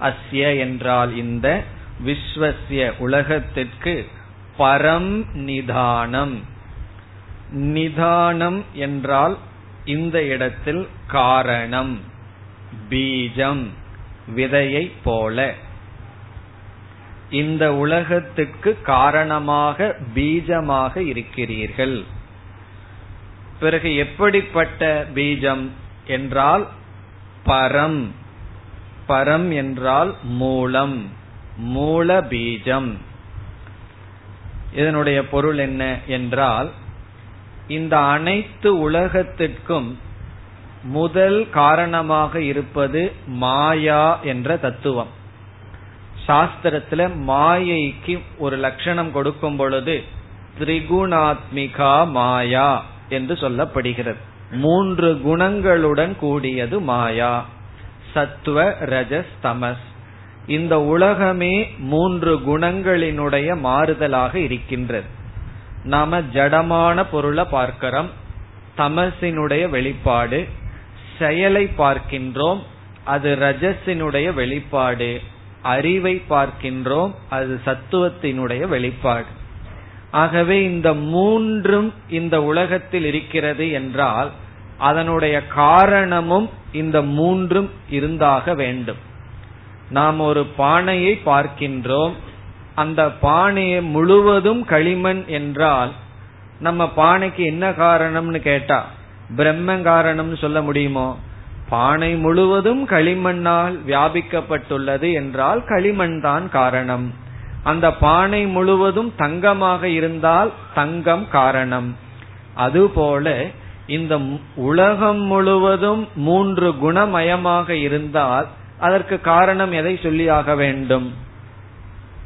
அஸ்ய என்றால் இந்த விஸ்வசிய உலகத்திற்கு பரம் நிதானம். நிதானம் என்றால் இந்த இடத்தில் காரணம் பீஜம். விதையை போல. இந்த உலகத்துக்கு காரணமாக பீஜமாக இருக்கிறீர்கள். பிறகு எப்படிப்பட்ட பீஜம் என்றால் பரம். பரம் என்றால் மூலம். மூல பீஜம். இதனுடைய பொருள் என்ன என்றால் இந்த அனைத்து உலகத்திற்கும் முதல் காரணமாக இருப்பது மாயா என்ற தத்துவம். சாஸ்திரத்துல மாயைக்கு ஒரு லட்சணம் கொடுக்கும் பொழுது திரிகுணாத்மிகா மாயா என்று சொல்லப்படுகிறது. மூன்று குணங்களுடன் கூடியது மாயா. சத்துவ ரஜஸ் தமஸ். இந்த உலகமே மூன்று குணங்களினுடைய மாறுதலாக இருக்கின்றது. நாம ஜடமான பொருளை பார்க்கிறோம். தமசினுடைய வெளிப்பாடு செயலை பார்க்கின்றோம் அது ரஜஸினுடைய வெளிப்பாடு. அறிவை பார்க்கின்றோம் அது சத்துவத்தினுடைய வெளிப்பாடு. ஆகவே இந்த மூன்றும் இந்த உலகத்தில் இருக்கிறது என்றால் அதனுடைய காரணமும் இந்த மூன்றும் இருந்தாக வேண்டும். நாம் ஒரு பானையை பார்க்கின்றோம் அந்த பானையை முழுவதும் களிமண் என்றால் நம்ம பானைக்கு என்ன காரணம்னு கேட்டா பிரம்ம சொல்ல முடியுமோ? பானை முழுவதும் களிமண்ணால் வியாபிக்கப்பட்டுள்ளது என்றால் களிமண் தான் காரணம். அந்த பானை முழுவதும் தங்கமாக இருந்தால் தங்கம் காரணம். அதுபோல இந்த உலகம் முழுவதும் மூன்று குணமயமாக இருந்தால் அதற்கு காரணம் எதை சொல்லியாக வேண்டும்?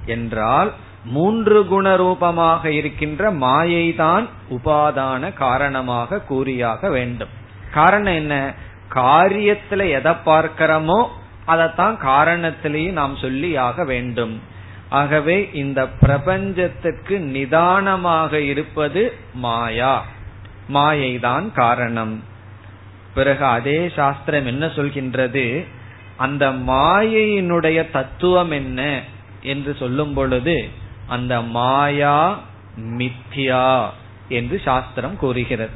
என்றால் மூன்று குண ரூபமாக இருக்கின்ற மாயை தான் உபாதான காரணமாக கூறியாக வேண்டும். காரணம் என்ன? காரியத்துல எதை பார்க்கிறோமோ அதைத்தான் காரணத்திலேயே நாம் சொல்லியாக வேண்டும். ஆகவே இந்த பிரபஞ்சத்துக்கு நிதானமாக இருப்பது மாயா. மாயைதான் காரணம். பிறகு அதே சாஸ்திரம் என்ன சொல்கின்றது? அந்த மாயையினுடைய தத்துவம் என்ன? என்று சொல்லும் பொழுது அந்த மாயா மித்தியா என்று சாஸ்திரம் கூறுகிறது.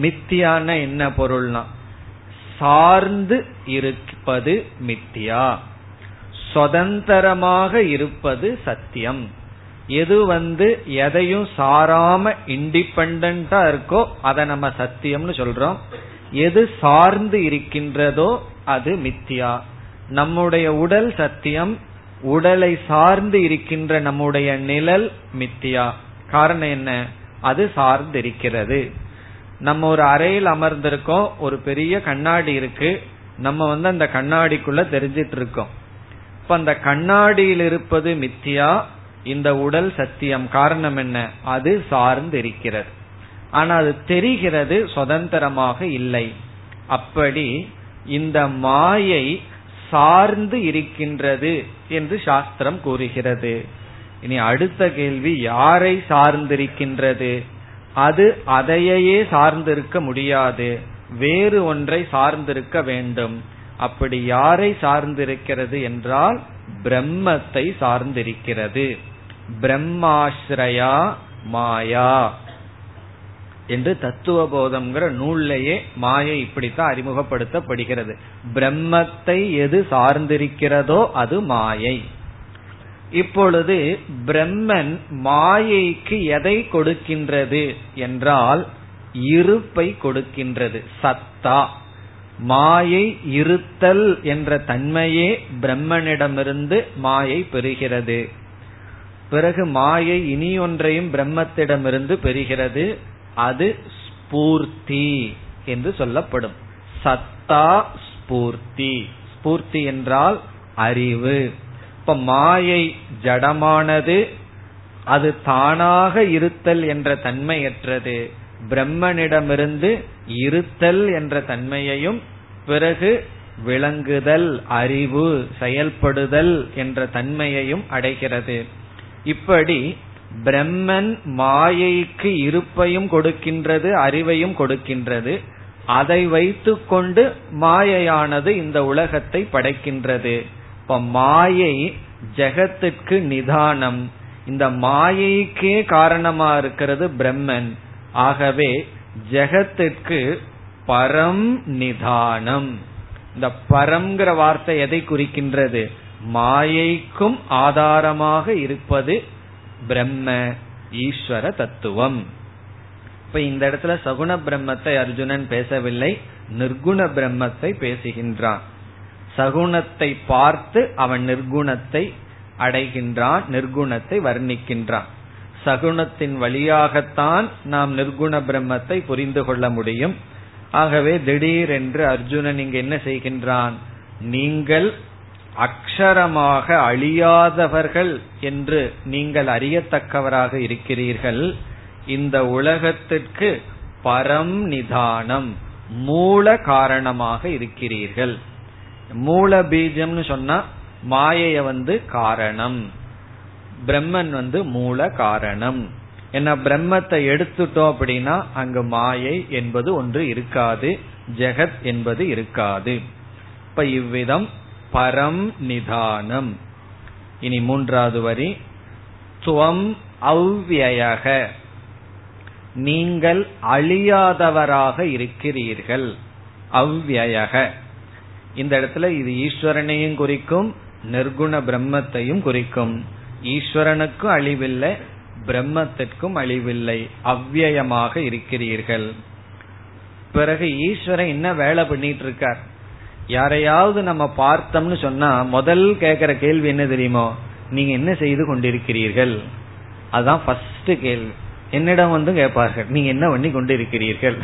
மித்தியான என்ன பொருள்னா சார்ந்து இருப்பது மித்தியா. சுதந்திரமாக இருப்பது சத்தியம். எது வந்து எதையும் சாராம இண்டிபெண்டா இருக்கோ அதை நம்ம சத்தியம்னு சொல்றோம். எது சார்ந்து இருக்கின்றதோ அது மித்தியா. நம்முடைய உடல் சத்தியம் உடலை சார்ந்து இருக்கின்ற நம்முடைய நிழல் மித்தியா. காரணம் என்ன? அது சார்ந்திருக்கிறது. நம்ம ஒரு அறையில் அமர்ந்திருக்கோம் ஒரு பெரிய கண்ணாடி இருக்கு. நம்ம வந்து அந்த கண்ணாடிக்குள்ள தெரிஞ்சிட்டு இருக்கோம் இப்ப அந்த கண்ணாடியில் இருப்பது மித்தியா இந்த உடல் சத்தியம். காரணம் என்ன? அது சார்ந்து இருக்கிறது ஆனா அது தெரிகிறது சுதந்திரமாக இல்லை. அப்படி இந்த மாயை சார்ந்து இருக்கின்றது என்று சாஸ்திரம் கூறுகிறது. இனி அடுத்த கேள்வி யாரை சார்ந்திருக்கின்றது? அது அதையே சார்ந்திருக்க முடியாது. வேறு ஒன்றை சார்ந்திருக்க வேண்டும். அப்படி யாரை சார்ந்திருக்கிறது என்றால் பிரம்மத்தை சார்ந்திருக்கிறது. பிரம்மாஸ்ரயா மாயா. என்று தத்துவ போதம்ங்கிற நூல்லையே மாயை இப்படித்தான் அறிமுகப்படுத்தப்படுகிறது. பிரம்மத்தை எது சார்ந்திருக்கிறதோ அது மாயை. இப்பொழுது பிரம்மன் மாயைக்கு எதை கொடுக்கின்றது என்றால் இருப்பை கொடுக்கின்றது சத்தா. மாயை இருத்தல் என்ற தன்மையே பிரம்மனிடமிருந்து மாயை பெறுகிறது. பிறகு மாயை இனி ஒன்றையும் பிரம்மத்திடமிருந்து பெறுகிறது. அது ஸ்பூர்த்தி என்று சொல்லப்படும். சத்தா ஸ்பூர்த்தி. ஸ்பூர்த்தி என்றால் அறிவு. இப்ப மாயை ஜடமானது அது தானாக இருத்தல் என்ற தன்மையற்றது. பிரம்மனிடமிருந்து இருத்தல் என்ற தன்மையையும் பிறகு விளங்குதல் அறிவு செயல்படுதல் என்ற தன்மையையும் அடைகிறது. இப்படி பிரம்மன் மாயைக்கு இருப்பையும் கொடுக்கின்றது அறிவையும் கொடுக்கின்றது. அதை வைத்துக்கொண்டு மாயையானது இந்த உலகத்தை படைக்கின்றது. இப்ப மாயை ஜெகத்திற்கு நிதானம். இந்த மாயைக்கே காரணமா இருக்கிறது பிரம்மன். ஆகவே ஜெகத்திற்கு பரம் நிதானம். இந்த பரம்ங்கிற வார்த்தை எதை குறிக்கின்றது? மாயைக்கும் ஆதாரமாக இருப்பது பிரம்ம ஈஸ்வர தத்துவம். இப்ப இந்த இடத்துல சகுண பிரம்மத்தை அர்ஜுனன் பேசவில்லை நிர்குண பிரம்மத்தை பேசுகின்றான். சகுணத்தை பார்த்து அவன் நிர்குணத்தை அடைகின்றான் நிர்குணத்தை வர்ணிக்கின்றான். சகுணத்தின் வழியாகத்தான் நாம் நிர்குண பிரம்மத்தை புரிந்து கொள்ள முடியும். ஆகவே திடீரென்று அர்ஜுனன் இங்கு என்ன செய்கின்றான்? நீங்கள் அக்ஷரமாக அழியாதவர்கள் என்று நீங்கள் அறியத்தக்கவராக இருக்கிறீர்கள். இந்த உலகத்திற்கு பரம் நிதானம் மூல காரணமாக இருக்கிறீர்கள். மூல பீஜம்னு சொன்னா மாயைய வந்து காரணம். பிரம்மன் வந்து மூல காரணம். என்ன பிரம்மத்தை எடுத்துட்டோம் அப்படின்னா அங்கு மாயை என்பது ஒன்று இருக்காது ஜெகத் என்பது இருக்காது. இப்ப இவ்விதம் பரம் நிதானம். இனி மூன்றாவது வரி. துவம் அவ்வியக நீங்கள் அழியாதவராக இருக்கிறீர்கள். அவ்வியக இந்த இடத்துல இது ஈஸ்வரனையும் குறிக்கும் நிர்குண பிரம்மத்தையும் குறிக்கும். ஈஸ்வரனுக்கும் அழிவில்லை பிரம்மத்திற்கும் அழிவில்லை அவ்வியமாக இருக்கிறீர்கள். பிறகு ஈஸ்வரன் என்ன வேலை பண்ணிட்டு இருக்கார்? யாரையாவது நம்ம பார்த்தோம்னு சொன்னா முதல் கேக்குற கேள்வி என்ன தெரியுமோ? நீங்க என்ன செய்து கொண்டிருக்கிறீர்கள்? அதுதான் ஃபர்ஸ்ட் கேள்வி. என்னிடம் வந்து கேட்பார்கள் நீங்க என்ன பண்ணி கொண்டிருக்கிறீர்கள்?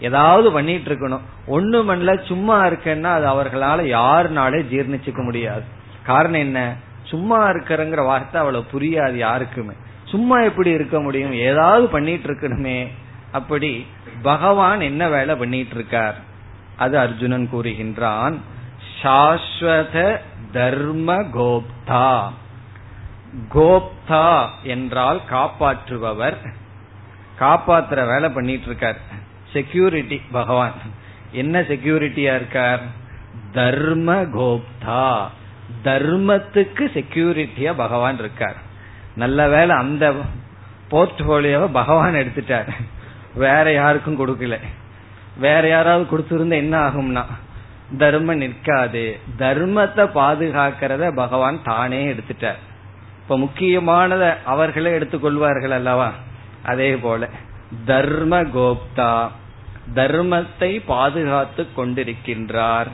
ஏதாவது பண்ணிட்டு இருக்கணும். ஒண்ணு மண்ல சும்மா இருக்கேன்னா அது அவர்களால யாருனாலே ஜீர்ணிச்சுக்க முடியாது. காரணம் என்ன? சும்மா இருக்கிறங்கிற வார்த்தை அவ்வளவு புரியாது யாருக்குமே. சும்மா எப்படி இருக்க முடியும்? ஏதாவது பண்ணிட்டு இருக்கணுமே. அப்படி பகவான் என்ன வேலை பண்ணிட்டு இருக்கார்? அது அர்ஜுனன் கூறுகின்றான் சாஸ்வத தர்ம கோப்தா கோப்தா என்றால் காப்பாற்றுபவர். காப்பாத்துற வேலை பண்ணிட்டு இருக்கார் செக்யூரிட்டி பகவான். என்ன செக்யூரிட்டியா இருக்கார்? தர்ம கோப்தா தர்மத்துக்கு செக்யூரிட்டியா பகவான் இருக்கார். நல்ல வேலை அந்த போர்ட்போலியோவை பகவான் எடுத்துட்டார். வேற யாருக்கும் கொடுக்கல. வேற யாராவது கொடுத்திருந்தா என்ன ஆகும்னா தர்மம் நிற்காது. தர்மத்தை பாதுகாக்கிறத பகவான் தானே எடுத்துட்டார். இப்ப முக்கியமானத அவர்களே எடுத்துக்கொள்வார்கள் அல்லவா? அதே போல தர்ம கோப்தா தர்மத்தை பாதுகாத்து கொண்டிருக்கின்றார்.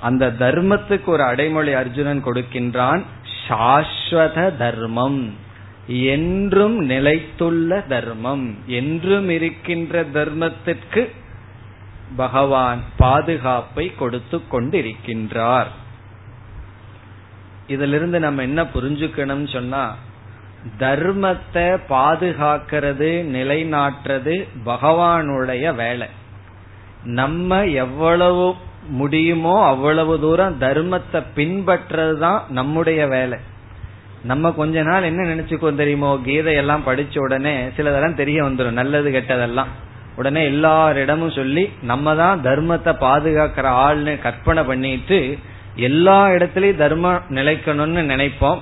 அந்த தர்மத்துக்கு ஒரு அடைமொழி அர்ஜுனன் கொடுக்கின்றான் சாஸ்வத தர்மம் என்றும் நிலைத்துள்ள தர்மம் என்றும் இருக்கின்ற தர்மத்திற்கு பகவான் பாதுகாப்பை கொடுத்து கொண்டிருக்கின்றார். இதிலிருந்து நம்ம என்ன புரிஞ்சுக்கணும் சொன்னா தர்மத்தை பாதுகாக்கிறது நிலைநாட்டுறது பகவானுடைய வேலை. நம்ம எவ்வளவு முடியுமோ அவ்வளவு தூரம் தர்மத்தை பின்பற்றது தான் நம்முடைய வேலை. நம்ம கொஞ்ச நாள் என்ன நினைச்சுக்கோ தெரியுமோ? கீதையெல்லாம் படிச்ச உடனே சிலதெல்லாம் தெரிய வந்துடும் நல்லது கெட்டதெல்லாம். உடனே எல்லாரிடமும் சொல்லி நம்ம தான் தர்மத்தை பாதுகாக்கிற ஆள்னு கற்பனை பண்ணிட்டு எல்லா இடத்துலயும் தர்மம் நிலைக்கணும்னு நினைப்போம்.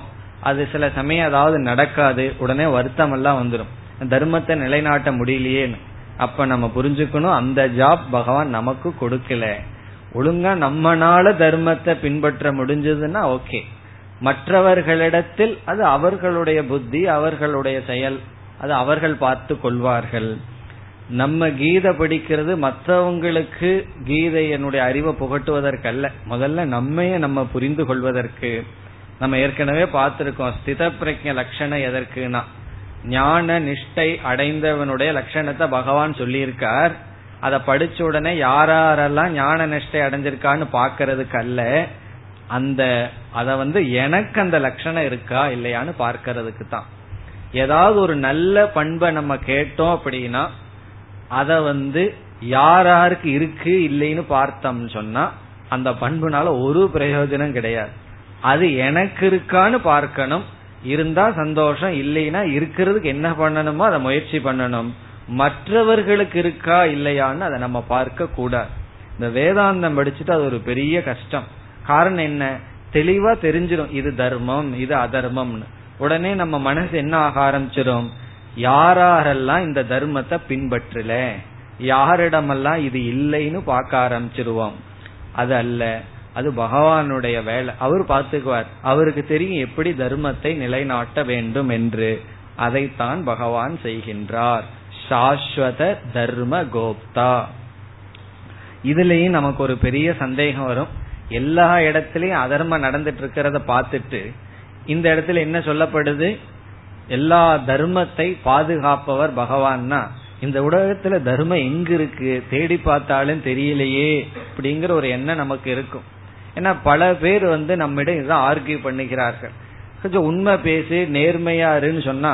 அது சில சமயம் அதாவது நடக்காது. உடனே வருத்தம் எல்லாம் வந்துடும் தர்மத்தை நிலைநாட்ட முடியலையேன்னு. அப்ப நம்ம புரிஞ்சுக்கணும் அந்த ஜாப் பகவான் நமக்கு கொடுக்கல. ஒழுங்கா நம்மனால தர்மத்தை பின்பற்ற முடிஞ்சதுன்னா ஓகே. மற்றவர்களிடத்தில் அது அவர்களுடைய புத்தி அவர்களுடைய செயல். அது அவர்கள் பார்த்து கொள்வார்கள். நம்ம கீதை படிக்கிறது மற்றவங்களுக்கு கீதையனுடைய அறிவை புகட்டுவதற்கல்ல. முதல்ல நம்மைய நம்ம புரிந்து கொள்வதற்கு. நம்ம ஏற்கனவே பார்த்திருக்கோம் ஸ்தித பிரஜ லட்சணம் எதற்குனா ஞான நிஷ்டை அடைந்தவனுடைய லட்சணத்தை பகவான் சொல்லியிருக்கார். அதை படிச்ச உடனே யாரெல்லாம் ஞான நிஷ்டை அடைஞ்சிருக்கான்னு பாக்கிறதுக்கு அல்ல அந்த அத வந்து எனக்கு அந்த லட்சணம் இருக்கா இல்லையான்னு பார்க்கறதுக்கு தான் ஏதாவது ஒரு நல்ல பண்பை நம்ம கேட்டோம் அப்படின்னா அத வந்து யார் யாருக்கு இருக்கு இல்லைன்னு பார்த்தோம்னு சொன்னா அந்த பண்புனால ஒரு பிரயோஜனம் கிடையாது. அது எனக்கு இருக்கான்னு பார்க்கணும். இருந்தா சந்தோஷம் இல்லைன்னா இருக்கிறதுக்கு என்ன பண்ணணுமோ அதை முயற்சி பண்ணணும். மற்றவர்களுக்கு இருக்கா இல்லையான்னு அதை நம்ம பார்க்க கூடாது. இந்த வேதாந்தம் படிச்சுட்டு அது ஒரு பெரிய கஷ்டம். காரணம் என்ன? தெளிவா தெரிஞ்சிடும் இது தர்மம் இது அதர்மம்னு. உடனே நம்ம மனசு என்ன ஆக ஆரம்பிச்சிடும் யாரெல்லாம் இந்த தர்மத்தை பின்பற்றல யாரிடமெல்லாம் இது இல்லைன்னு பார்க்க ஆரம்பிச்சிருவோம். அது அல்ல அது பகவானுடைய வேலை. அவர் பார்த்துக்குவார் அவருக்கு தெரியும் எப்படி தர்மத்தை நிலைநாட்ட வேண்டும் என்று. அதைத்தான் பகவான் செய்கின்றார். சாஸ்வத தர்ம கோப்தா. இதுலயும் நமக்கு ஒரு பெரிய சந்தேகம் வரும். எல்லா இடத்திலயும் அதர்மம் நடந்துட்டு இருக்கிறத பார்த்துட்டு இந்த இடத்துல என்ன சொல்லப்படுது? எல்லா தர்மத்தை பாதுகாப்பவர் பகவான்னா இந்த உலகத்துல தர்மம் எங்க இருக்கு? தேடி பார்த்தாலும் தெரியலையே அப்படிங்கிற ஒரு எண்ணம் நமக்கு இருக்கும். ஏன்னா பல பேர் வந்து நம்மிடம் இதான் ஆர்கியூ பண்ணுகிறார்கள். கொஞ்சம் உண்மை பேசி நேர்மையா இருன்னு சொன்னா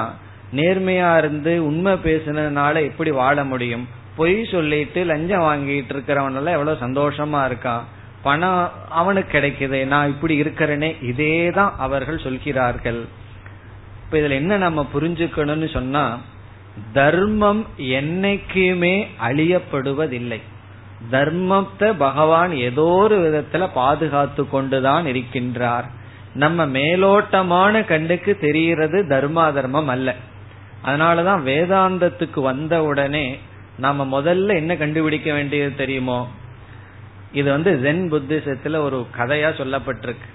நேர்மையா இருந்து உண்மை பேசுனதுனால எப்படி வாழ முடியும்? பொய் சொல்லிட்டு லஞ்சம் வாங்கிட்டு இருக்கிறவன் எல்லாம் எவ்வளவு சந்தோஷமா இருக்கான்? பணம் அவனுக்கு கிடைக்குது நான் இப்படி இருக்கிறேனே இதே தான் அவர்கள் சொல்கிறார்கள். இப்ப இதுல என்ன நம்ம புரிஞ்சுக்கணும்னு சொன்னா தர்மம் என்னைக்குமே அழியப்படுவதில்லை. தர்மத்தை பகவான் ஏதோ ஒரு விதத்துல பாதுகாத்து கொண்டுதான் இருக்கின்றார். நம்ம மேலோட்டமான கண்ணுக்கு தெரிகிறது தர்மா தர்மம் அல்ல. அதனாலதான் வேதாந்தத்துக்கு வந்த உடனே நாம முதல்ல என்ன கண்டுபிடிக்க வேண்டியது தெரியுமோ? இது வந்து ஜென் புத்திசத்துல ஒரு கதையா சொல்லப்பட்டிருக்கு.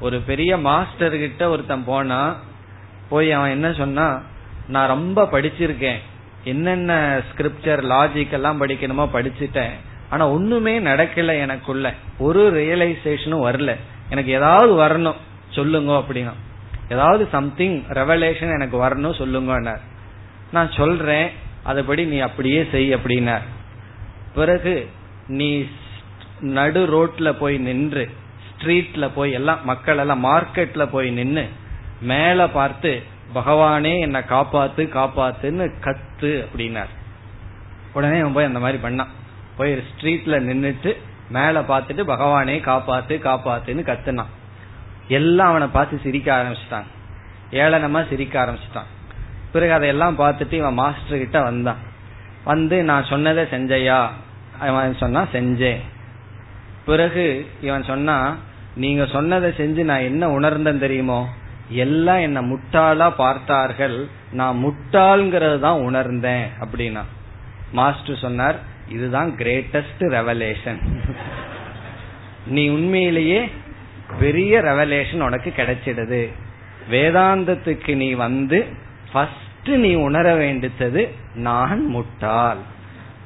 ஒரு பெரிய மாஸ்டர் கிட்ட ஒருத்தன் போனா போய் அவன் என்ன சொன்னா நான் ரொம்ப படிச்சிருக்கேன். என்னென்ன ஸ்கிரிப்சர் லாஜிக் எல்லாம் படிக்கணுமோ படிச்சுட்டேன். ஆனா ஒண்ணுமே நடக்கல எனக்குள்ள. ஒரு ரியலைசேஷனும் வரல. எனக்கு ஏதாவது வரணும். சொல்லுங்க அப்படின்னா. ஏதாவது சம்திங் ரெவலேஷன் எனக்கு வரணும். சொல்லுங்க நான் சொல்றேன். அதுபடி நீ அப்படியே செய் அப்படின்னார். பிறகு நீ நடு ரோட்ல போய் நின்று ஸ்ட்ரீட்ல போய் எல்லாம் மக்கள் எல்லாம் மார்க்கெட்ல போய் நின்று மேல பார்த்து பகவானே என்ன காப்பாத்து காப்பாத்துன்னு கத்து அப்படின்னார். உடனே அவன் போய் அந்த மாதிரி பண்ணான். போய் ஸ்ட்ரீட்ல நின்னுட்டு மேல பார்த்துட்டு பகவானே காப்பாத்து காப்பாத்துன்னு கத்துனான். எல்லாம் அவனை பார்த்து சிரிக்க ஆரம்பிச்சிட்டான். ஏளனமா சிரிக்க ஆரம்பிச்சிட்டான். பிறகு அதையெல்லாம் பார்த்துட்டு இவன் மாஸ்டர் கிட்ட வந்தான். வந்து நான் சொன்னதை செஞ்சையா? அவன் சொன்னா செஞ்சேன். பிறகு இவன் சொன்னா நீங்க சொன்னதை செஞ்சு நான் என்ன உணர்ந்தேன் தெரியுமோ? எல்லாம் என்ன முட்டாளா பார்த்தார்கள். நான் முட்டாள்ங்கிறது தான் உணர்ந்தேன் அப்படின்னா. மாஸ்டர் சொன்னார் இதுதான் கிரேட்டஸ்ட் ரெவலேஷன் நீ உண்மையிலேயே பெரிய ரெவலேஷன் உனக்கு கிடைச்சிடுது. வேதாந்தத்துக்கு நீ வந்து ஃபர்ஸ்ட் நீ உணர வேண்டித்தது நான் முட்டாள்.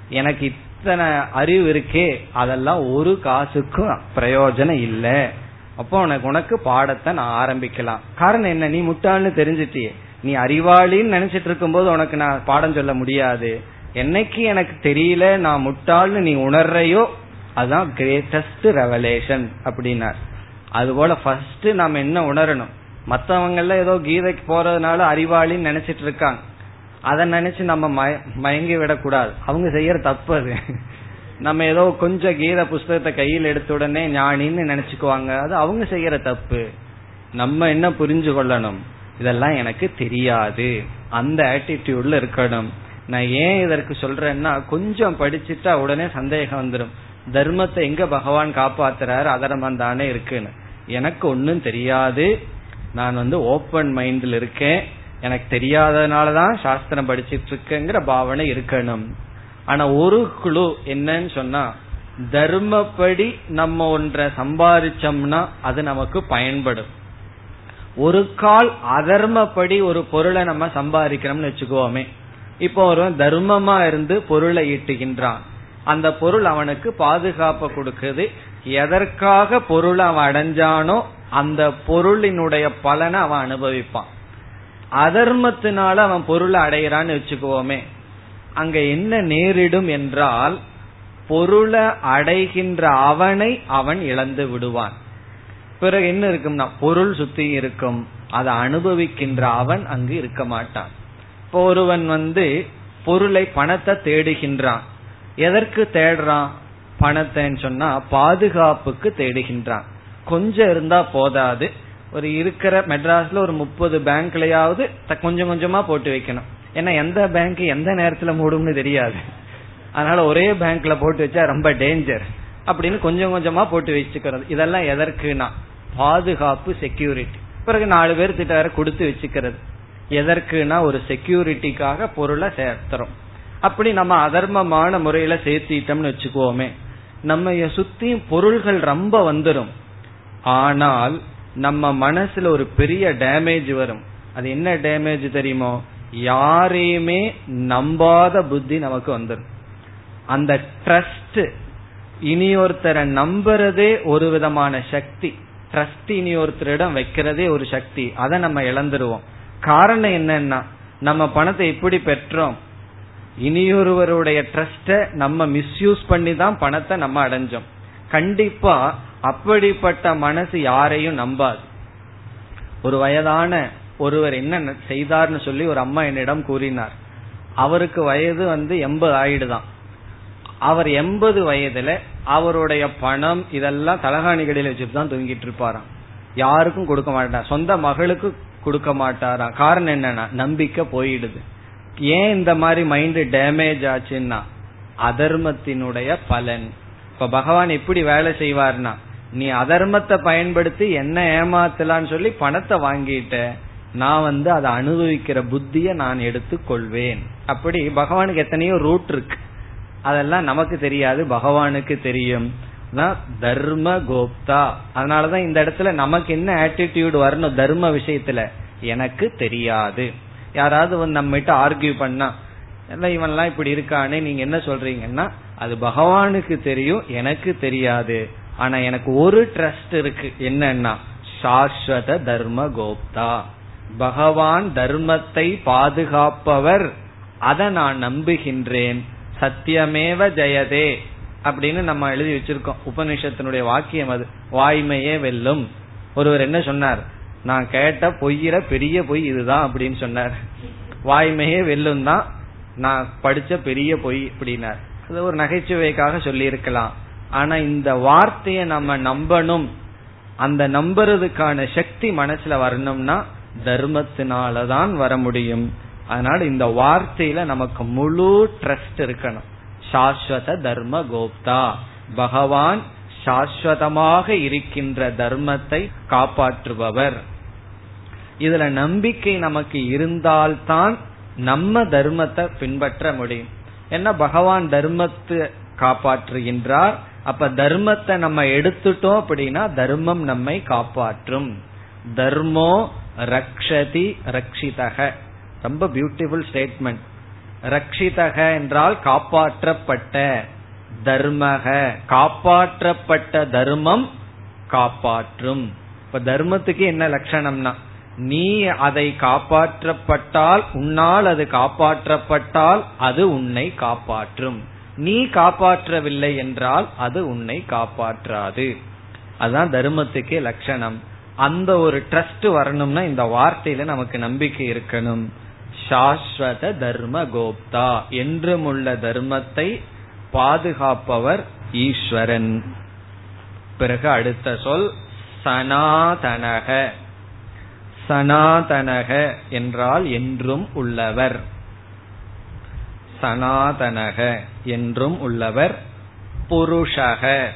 எனக்கு இத்தனை அறிவு இருக்கே அதெல்லாம் ஒரு காசுக்கும் பிரயோஜனம் இல்லை. அப்போ உனக்கு உனக்கு பாடத்தை நான் ஆரம்பிக்கலாம். காரணம் என்ன? நீ முட்டாள்னு தெரிஞ்சிட்டியே. நீ அறிவாளின்னு நினைச்சிட்டு இருக்கும்போது உனக்கு நான் பாடம் சொல்ல முடியாது. என்னைக்கு எனக்கு தெரியல நான் முட்டாள்னு நீ உணர்றையோ அதுதான் கிரேட்டஸ்ட் ரெவலேஷன் அப்படின்னார். அதுபோல ஃபர்ஸ்ட் நாம என்ன உணரணும்? மத்தவங்கள ஏதோ கீதைக்கு போறதுனால அறிவாளின்னு நினைச்சிட்டு இருக்காங்க. அதை நினைச்சு நம்ம மயங்கி விடக்கூடாது. அவங்க செய்யற தப்பு அது. நம்ம ஏதோ கொஞ்சம் கீத புஸ்தகத்தை கையில் எடுத்த உடனே ஞானின்னு நினைச்சுக்குவாங்க. அது அவங்க செய்யற தப்பு. நம்ம என்ன புரிஞ்சு கொள்ளணும்? இதெல்லாம் எனக்கு தெரியாது. அந்த ஆட்டிடியூட்ல இருக்கணும். நான் ஏன் இதற்கு சொல்றேன்னா கொஞ்சம் படிச்சுட்டா உடனே சந்தேகம் வந்துடும் தர்மத்தை எங்க பகவான் காப்பாத்துறாரு? அதர்மம் தானே இருக்குன்னு. எனக்கு ஒன்னும் தெரியாது. நான் வந்து ஓப்பன் மைண்ட்ல இருக்கேன். எனக்கு தெரியாததுனாலதான் சாஸ்திரம் படிச்சிட்டு இருக்கேங்கிற பாவனை இருக்கணும். ஆனா ஒரு குழு என்னன்னு சொன்னா தர்மப்படி நம்ம ஒன்றை சம்பாதிச்சோம்னா அது நமக்கு பயன்படும். ஒரு கால் அதர்மப்படி ஒரு பொருளை நம்ம சம்பாதிக்கிறோம்னு வச்சுக்கோமே. இப்போ ஒருவன் தர்மமா இருந்து பொருளை ஈட்டுகின்றான். அந்த பொருள் அவனுக்கு பாதுகாப்பு கொடுக்குது. எதற்காக பொருளை அவன் அடைஞ்சானோ அந்த பொருளினுடைய பலனை அவன் அனுபவிப்பான். அதர்மத்தினால அவன் பொருளை அடைகிறான்னு வச்சுக்குவோமே அங்க என்ன நேரிடும் என்றால் பொருளை அடைகின்ற அவனை அவன் இழந்து விடுவான். பிறகு என்ன இருக்கும்னா பொருள் சுத்தி இருக்கும் அதை அனுபவிக்கின்ற அவன் அங்கு இருக்க மாட்டான். இப்போ ஒருவன் வந்து பொருளை பணத்தை தேடுகின்றான். எதற்கு தேடுறான்? பணத்தைன்னு சொன்னா பாதுகாப்புக்கு தேடுகின்றான். கொஞ்சம் இருந்தா போதாது. ஒரு இருக்கிற மெட்ராஸ்ல ஒரு முப்பது பேங்க்லயாவது கொஞ்சம் கொஞ்சமா போட்டு வைக்கணும். ஏன்னா எந்த பேங்க் எந்த நேரத்துல மூடும்னு தெரியாது. அதனால ஒரே பேங்க்ல போட்டு வச்சா ரொம்ப டேஞ்சர் அப்படின்னு கொஞ்சம் கொஞ்சமா போட்டு வச்சுக்கிறது. இதெல்லாம் எதற்குனா பாதுகாப்பு செக்யூரிட்டி பிறகு நாலு பேர் திட்ட வேற கொடுத்து வச்சுக்கிறது. எதற்குனா ஒரு செக்யூரிட்டிக்காக பொருளை சேர்த்துறோம். அப்படி நம்ம அதர்மமான முறையில சேர்த்திட்டோம்னு வச்சுக்கோமே நம்ம சுத்தி பொருள்கள் ரொம்ப வந்துடும் ஆனால் நம்ம மனசுல ஒரு பெரிய டேமேஜ் வரும். அது என்ன டேமேஜ் தெரியுமோ? யாரையுமே நம்பாத புத்தி நமக்கு வந்துடும் அந்த ட்ரஸ்ட் இனி ஒருத்தரை நம்புறதே ஒரு விதமான சக்தி. ட்ரஸ்ட் இனி ஒருத்தரிடம் வைக்கிறதே ஒரு சக்தி. அதை நம்ம இழந்துருவோம். காரணம் என்னன்னா நம்ம பணத்தை எப்படி பெற்றோம்? இனியொருவருடைய ட்ரஸ்ட நம்ம மிஸ்யூஸ் பண்ணி தான் பணத்தை நம்ம அடைஞ்சோம். கண்டிப்பா அப்படிப்பட்ட மனசு யாரையும் நம்பாது. ஒரு வயதான ஒருவர் என்ன செய்தார்னு சொல்லி ஒரு அம்மா என்னிடம் கூறினார். அவருக்கு வயது வந்து எண்பது ஆயிடுதான். அவர் எண்பது வயதுல அவருடைய பணம் இதெல்லாம் தலகாணிகளில் வச்சுட்டு தான் தூங்கிட்டு இருப்பாராம். யாருக்கும் கொடுக்க மாட்டார் சொந்த மகளுக்கு கொடுக்க மாட்டாராம். காரணம் என்னன்னா நம்பிக்கை போயிடுது. ஏன் இந்த மாதிரி மைண்ட் டேமேஜ் ஆச்சுன்னா அதர்மத்தினுடைய பலன். இப்ப பகவான் எப்படி வேலை செய்வார்னா நீ அதர்மத்தை பயன்படுத்தி என்ன ஏமாத்தலான்னு சொல்லி பணத்தை வாங்கிட்ட நான் வந்து அதை அனுபவிக்கிற புத்திய நான் எடுத்துக்கொள்வேன். அப்படி பகவானுக்கு எத்தனையோ ரூட் இருக்கு. அதெல்லாம் நமக்கு தெரியாது பகவானுக்கு தெரியும். தர்ம கோப்தா. அதனாலதான் இந்த இடத்துல நமக்கு என்ன ஆட்டிடியூட் வரணும் தர்ம விஷயத்துல? எனக்கு தெரியாது. யாராவது வந்து நம்ம கிட்ட ஆர்கியூ பண்ணா இல்லை இவன்லாம் இப்படி இருக்கானே நீங்க என்ன சொல்றீங்கன்னா அது பகவானுக்கு தெரியும் எனக்கு தெரியாது. ஆனா எனக்கு ஒரு ட்ரஸ்ட் இருக்கு. என்னன்னா சாஸ்வத தர்ம கோப்தா. பகவான் தர்மத்தை பாதுகாப்பவர். அதை நான் நம்புகின்றேன். சத்தியமேவ ஜெயதே அப்படின்னு நம்ம எழுதி வச்சிருக்கோம். உபநிஷத்தினுடைய வாக்கியம் அது. வாய்மையே வெல்லும். ஒருவர் என்ன சொன்னார்? நான் கேட்ட பொய்யிற பெரிய பொய் இதுதான் அப்படின்னு சொன்னார். வாய்மையே வெல்லும் தான் நான் படிச்ச பெரிய பொய் அப்படின்னார். அது ஒரு நகைச்சுவைக்காக சொல்லி இருக்கலாம் ஆனா இந்த வார்த்தையை நம்ம நம்பணும். அந்த நம்புறதுக்கான சக்தி மனசுல வரணும்னா தர்மத்தினாலதான் வர முடியும் அதனால இந்த வார்த்தையில நமக்கு முழு ட்ரஸ்ட் இருக்கணும். சாஸ்வத தர்ம கோப்தா. பகவான் சாஸ்வதமாக இருக்கின்ற தர்மத்தை காப்பாற்றுபவர். இதுல நம்பிக்கை நமக்கு இருந்தால்தான் நம்ம தர்மத்தை பின்பற்ற முடியும். ஏன்னா பகவான் தர்மத்தை காப்பாற்றுகின்றார்? அப்ப தர்மத்தை நம்ம எடுத்துட்டோம் அப்படின்னா தர்மம் நம்மை காப்பாற்றும். தர்மோ ரக்ஷதி ரக்ஷிதக. ரொம்ப பியூட்டிஃபுல் ஸ்டேட்மெண்ட் ரக்ஷிதக என்றால் காப்பாற்றப்பட்ட தர்மக. காப்பாற்றப்பட்ட தர்மம் காப்பாற்றும். இப்ப தர்மத்துக்கு என்ன லட்சணம்னா நீ அதை காப்பாற்றப்பட்டால் உன்னால் அது காப்பாற்றப்பட்டால் அது உன்னை காப்பாற்றும். நீ காப்பாற்றவில்லை என்றால் அது உன்னை காப்பாற்றாது. அதுதான் தர்மத்துக்கே லட்சணம். அந்த ஒரு ட்ரஸ்ட் வரணும்னா இந்த வார்த்தையில நமக்கு நம்பிக்கை இருக்கணும். சாஸ்வத தர்ம கோப்தா. என்றும் உள்ள தர்மத்தை பாதுகாப்பவர் ஈஸ்வரன். பிறகு அடுத்த சொல் சனாதனக. சனாதனக என்றால் என்றும் உள்ளவர். சனாதனக என்றும் உள்ளவர். புருஷக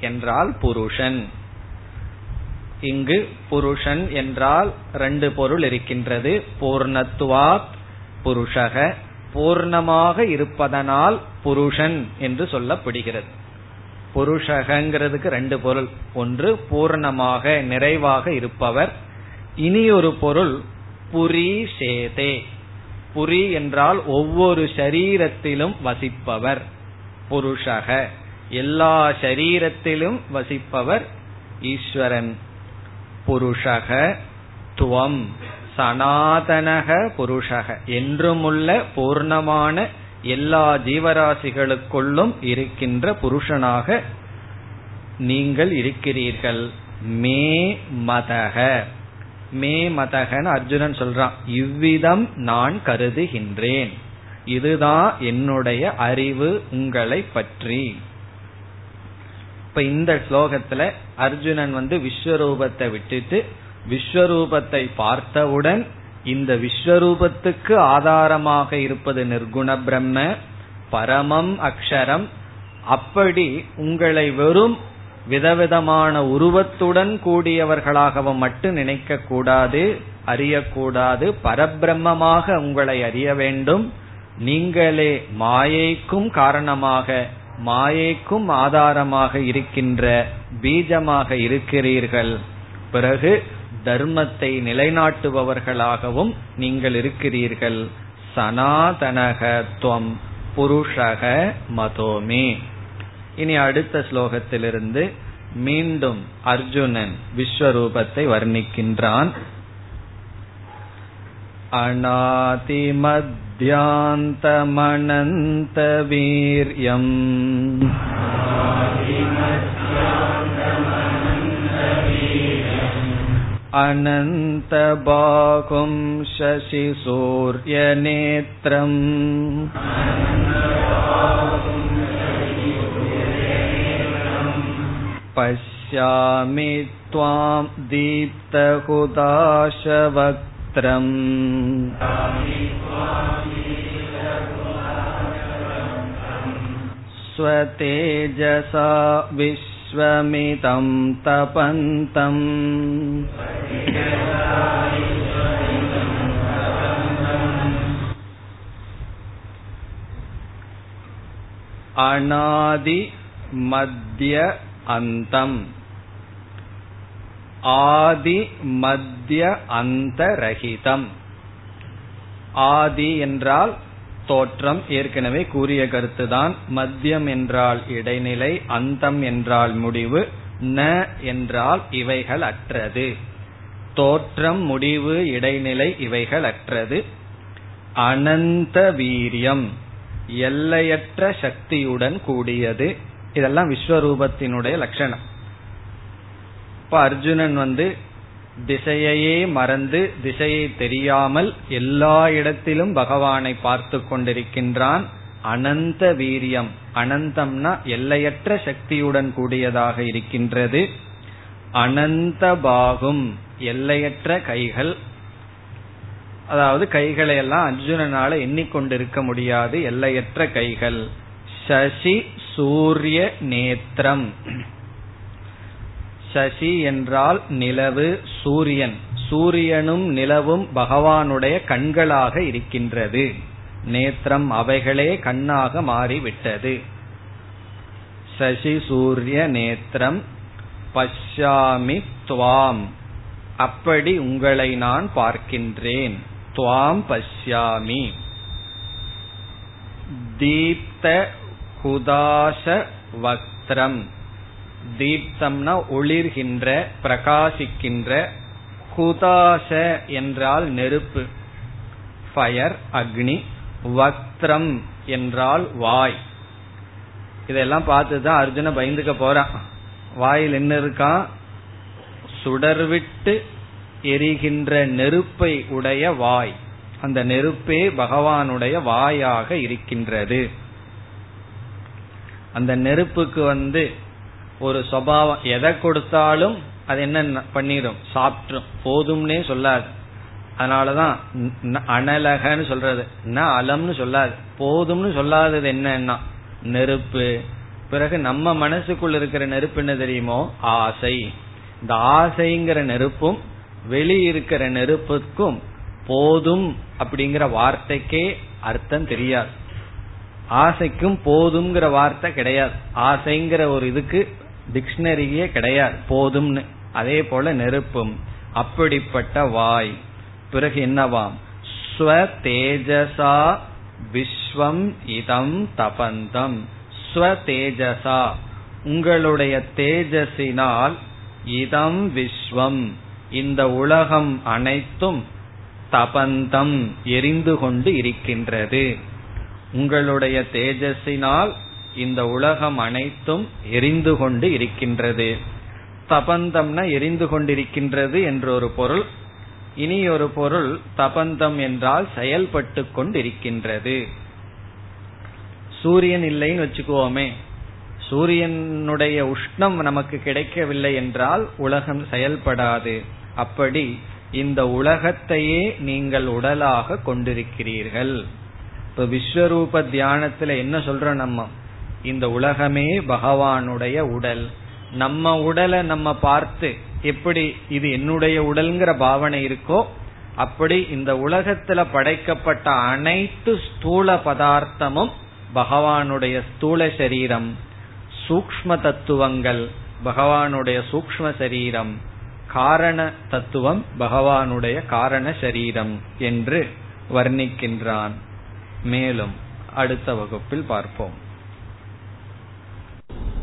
என்றால் புருஷன். இங்கு புருஷன் என்றால் ரெண்டு பொருள் இருக்கின்றது. பூர்ணத்துவாத் புருஷக. பூர்ணமாக இருப்பதனால் புருஷன் என்று சொல்லப்படுகிறது. புருஷகங்கிறதுக்கு ரெண்டு பொருள். ஒன்று பூர்ணமாக நிறைவாக இருப்பவர். இனி ஒரு பொருள் புரி சேதே. புரி என்றால் ஒவ்வொரு சரீரத்திலும் வசிப்பவர். புருஷக. எல்லா சரீரத்திலும் வசிப்பவர் ஈஸ்வரன். புருஷக துவம். சனாதனக புருஷக. என்றுமுள்ள பூர்ணமான எல்லா ஜீவராசிகளுக்குள்ளும் இருக்கின்ற புருஷனாக நீங்கள் இருக்கிறீர்கள். மே மதக. மே மதகன்னு அர்ஜுனன் சொல்றான். இவ்விதம் நான் கருதுகின்றேன். இதுதான் என்னுடைய அறிவு உங்களை பற்றி. இப்ப இந்த ஸ்லோகத்துல அர்ஜுனன் வந்து விஸ்வரூபத்தை விட்டுட்டு விஸ்வரூபத்தை பார்த்தவுடன் இந்த விஸ்வரூபத்துக்கு ஆதாரமாக இருப்பது நிர்குண பிரம்ம பரமம் அக்ஷரம். அப்படி உங்களை வெறும் விதவிதமான உருவத்துடன் கூடியவர்களாகவும் மட்டும் நினைக்க கூடாது அறியக்கூடாது. பரபிரம்மமாக உங்களை அறிய வேண்டும். நீங்களே மாயைக்கும் காரணமாக மாயைக்கும் ஆதாரமாக இருக்கின்ற பீஜமாக இருக்கிறீர்கள். பிறகு தர்மத்தை நிலைநாட்டுபவர்களாகவும் நீங்கள் இருக்கிறீர்கள். சனாதனகத்வம் புருஷக மதோமே. இனி அடுத்த ஸ்லோகத்திலிருந்து மீண்டும் அர்ஜுனன் விஸ்வரூபத்தை வர்ணிக்கின்றான். अनातिमध्यान्तमनन्तवीर्यम् अनन्तबाहुं शशिसूर्यनेत्रम् पश्यामि त्वां दीप्तहुदाशवक्त्रम् स्वतेजसा विश्वमितं तपन्तम् अनादि मध्य அந்தம் ஆதி மத்திய அந்த ரஹிதம். ஆதி என்றால் தோற்றம் ஏற்கனவே கூறிய கருத்துதான். மத்தியம் என்றால் இடைநிலை அந்தம் என்றால் முடிவு ந என்றால் இவைகள் அற்றது. தோற்றம் முடிவு இடைநிலை இவைகள் அற்றது. அனந்த வீரியம் எல்லையற்ற சக்தியுடன் கூடியது. இதெல்லாம் விஸ்வரூபத்தினுடைய லட்சணம். இப்ப அர்ஜுனன் வந்து திசையையே மறந்து திசையை தெரியாமல் எல்லா இடத்திலும் பகவானை பார்த்து கொண்டிருக்கின்றான். அனந்த வீரியம். அனந்தம்னா எல்லையற்ற சக்தியுடன் கூடியதாக இருக்கின்றது. அனந்த பாகும் எல்லையற்ற கைகள். அதாவது கைகளை எல்லாம் அர்ஜுனனால எண்ணிக்கொண்டிருக்க முடியாது. எல்லையற்ற கைகள். சசி சூரிய நேத்திரம். சசி என்றால் நிலவு சூரியன். சூரியனும் நிலவும் பகவானுடைய கண்களாக இருக்கின்றது. நேத்திரம் அவைகளே கண்ணாக மாறிவிட்டது. சசி சூரிய நேத்திரம் பஷ்யாமி துவாம். அப்படி உங்களை நான் பார்க்கின்றேன். துவாம் பஷ்யாமி. தீப்த குதாச வக்திரம் தீப்தம்னா ஒளிர்கின்ற பிரகாசிக்கின்ற குதாச என்றால் நெருப்பு. ஃபயர் அக்னி வக்திரம் என்றால் வாய். இதெல்லாம் பார்த்துதான் அர்ஜுன பயந்துக்க போறான். வாயில் என்ன இருக்கான் சுடர்விட்டு எரிகின்ற நெருப்பை உடைய வாய். அந்த நெருப்பே பகவானுடைய வாயாக இருக்கின்றது. அந்த நெருப்புக்கு வந்து ஒரு சுவாவம் எதை கொடுத்தாலும் அது என்ன பண்ணிடும் சாப்பிட்ரும். போதும்னே சொல்லாது. அதனாலதான் அனலகன்னு சொல்றது. ந அலம்னு சொல்லாது. போதும்னு சொல்லாதது என்னன்னா நெருப்பு. பிறகு நம்ம மனசுக்குள்ள இருக்கிற நெருப்பு என்ன தெரியுமோ? ஆசை. இந்த ஆசைங்கிற நெருப்பும் வெளியிருக்கிற நெருப்புக்கும் போதும் அப்படிங்கிற வார்த்தைக்கே அர்த்தம் தெரியாது. ஆசைக்கும் போதுங்கிற வார்த்தை கிடையாது. ஆசைங்கிற ஒரு இதுக்கு டிக்ஷனரியே கிடையாது. போதும்னு. அதே போல நெருப்பும். அப்படிப்பட்ட வாய். பிறகு என்னவாம்? ஸ்வ தேஜசா விஸ்வம் இதம் தபந்தம். ஸ்வ தேஜசா. உங்களுடைய தேஜஸினால் இதம் விஸ்வம். இந்த உலகம் அனைத்தும் தபந்தம். எரிந்து கொண்டு இருக்கின்றது. உங்களுடைய தேஜஸினால் இந்த உலகம் அனைத்தும் எரிந்து கொண்டு இருக்கின்றது. தபந்தம்னா எரிந்து கொண்டிருக்கின்றது என்று ஒரு பொருள். இனி ஒரு பொருள் தபந்தம் என்றால் செயல்பட்டு கொண்டிருக்கின்றது. சூரியன் இல்லைன்னு வச்சுக்குவோமே. சூரியனுடைய உஷ்ணம் நமக்கு கிடைக்கவில்லை என்றால் உலகம் செயல்படாது. அப்படி இந்த உலகத்தையே நீங்கள் உடலாக கொண்டிருக்கிறீர்கள். இப்ப விஸ்வரூப தியானத்துல என்ன சொல்றோம் நம்ம? இந்த உலகமே பகவானுடைய உடல். நம்ம உடலை நம்ம பார்த்து எப்படி இது என்னுடைய உடல்ங்கிற பாவனை இருக்கோ அப்படி இந்த உலகத்துல படைக்கப்பட்ட அனைத்து ஸ்தூல பதார்த்தமும் பகவானுடைய ஸ்தூல சரீரம். சூக்ம தத்துவங்கள் பகவானுடைய சூக்ம சரீரம். காரண தத்துவம் பகவானுடைய காரண சரீரம் என்று வர்ணிக்கின்றான். மேலும் அடுத்த வகுப்பில் பார்ப்போம்.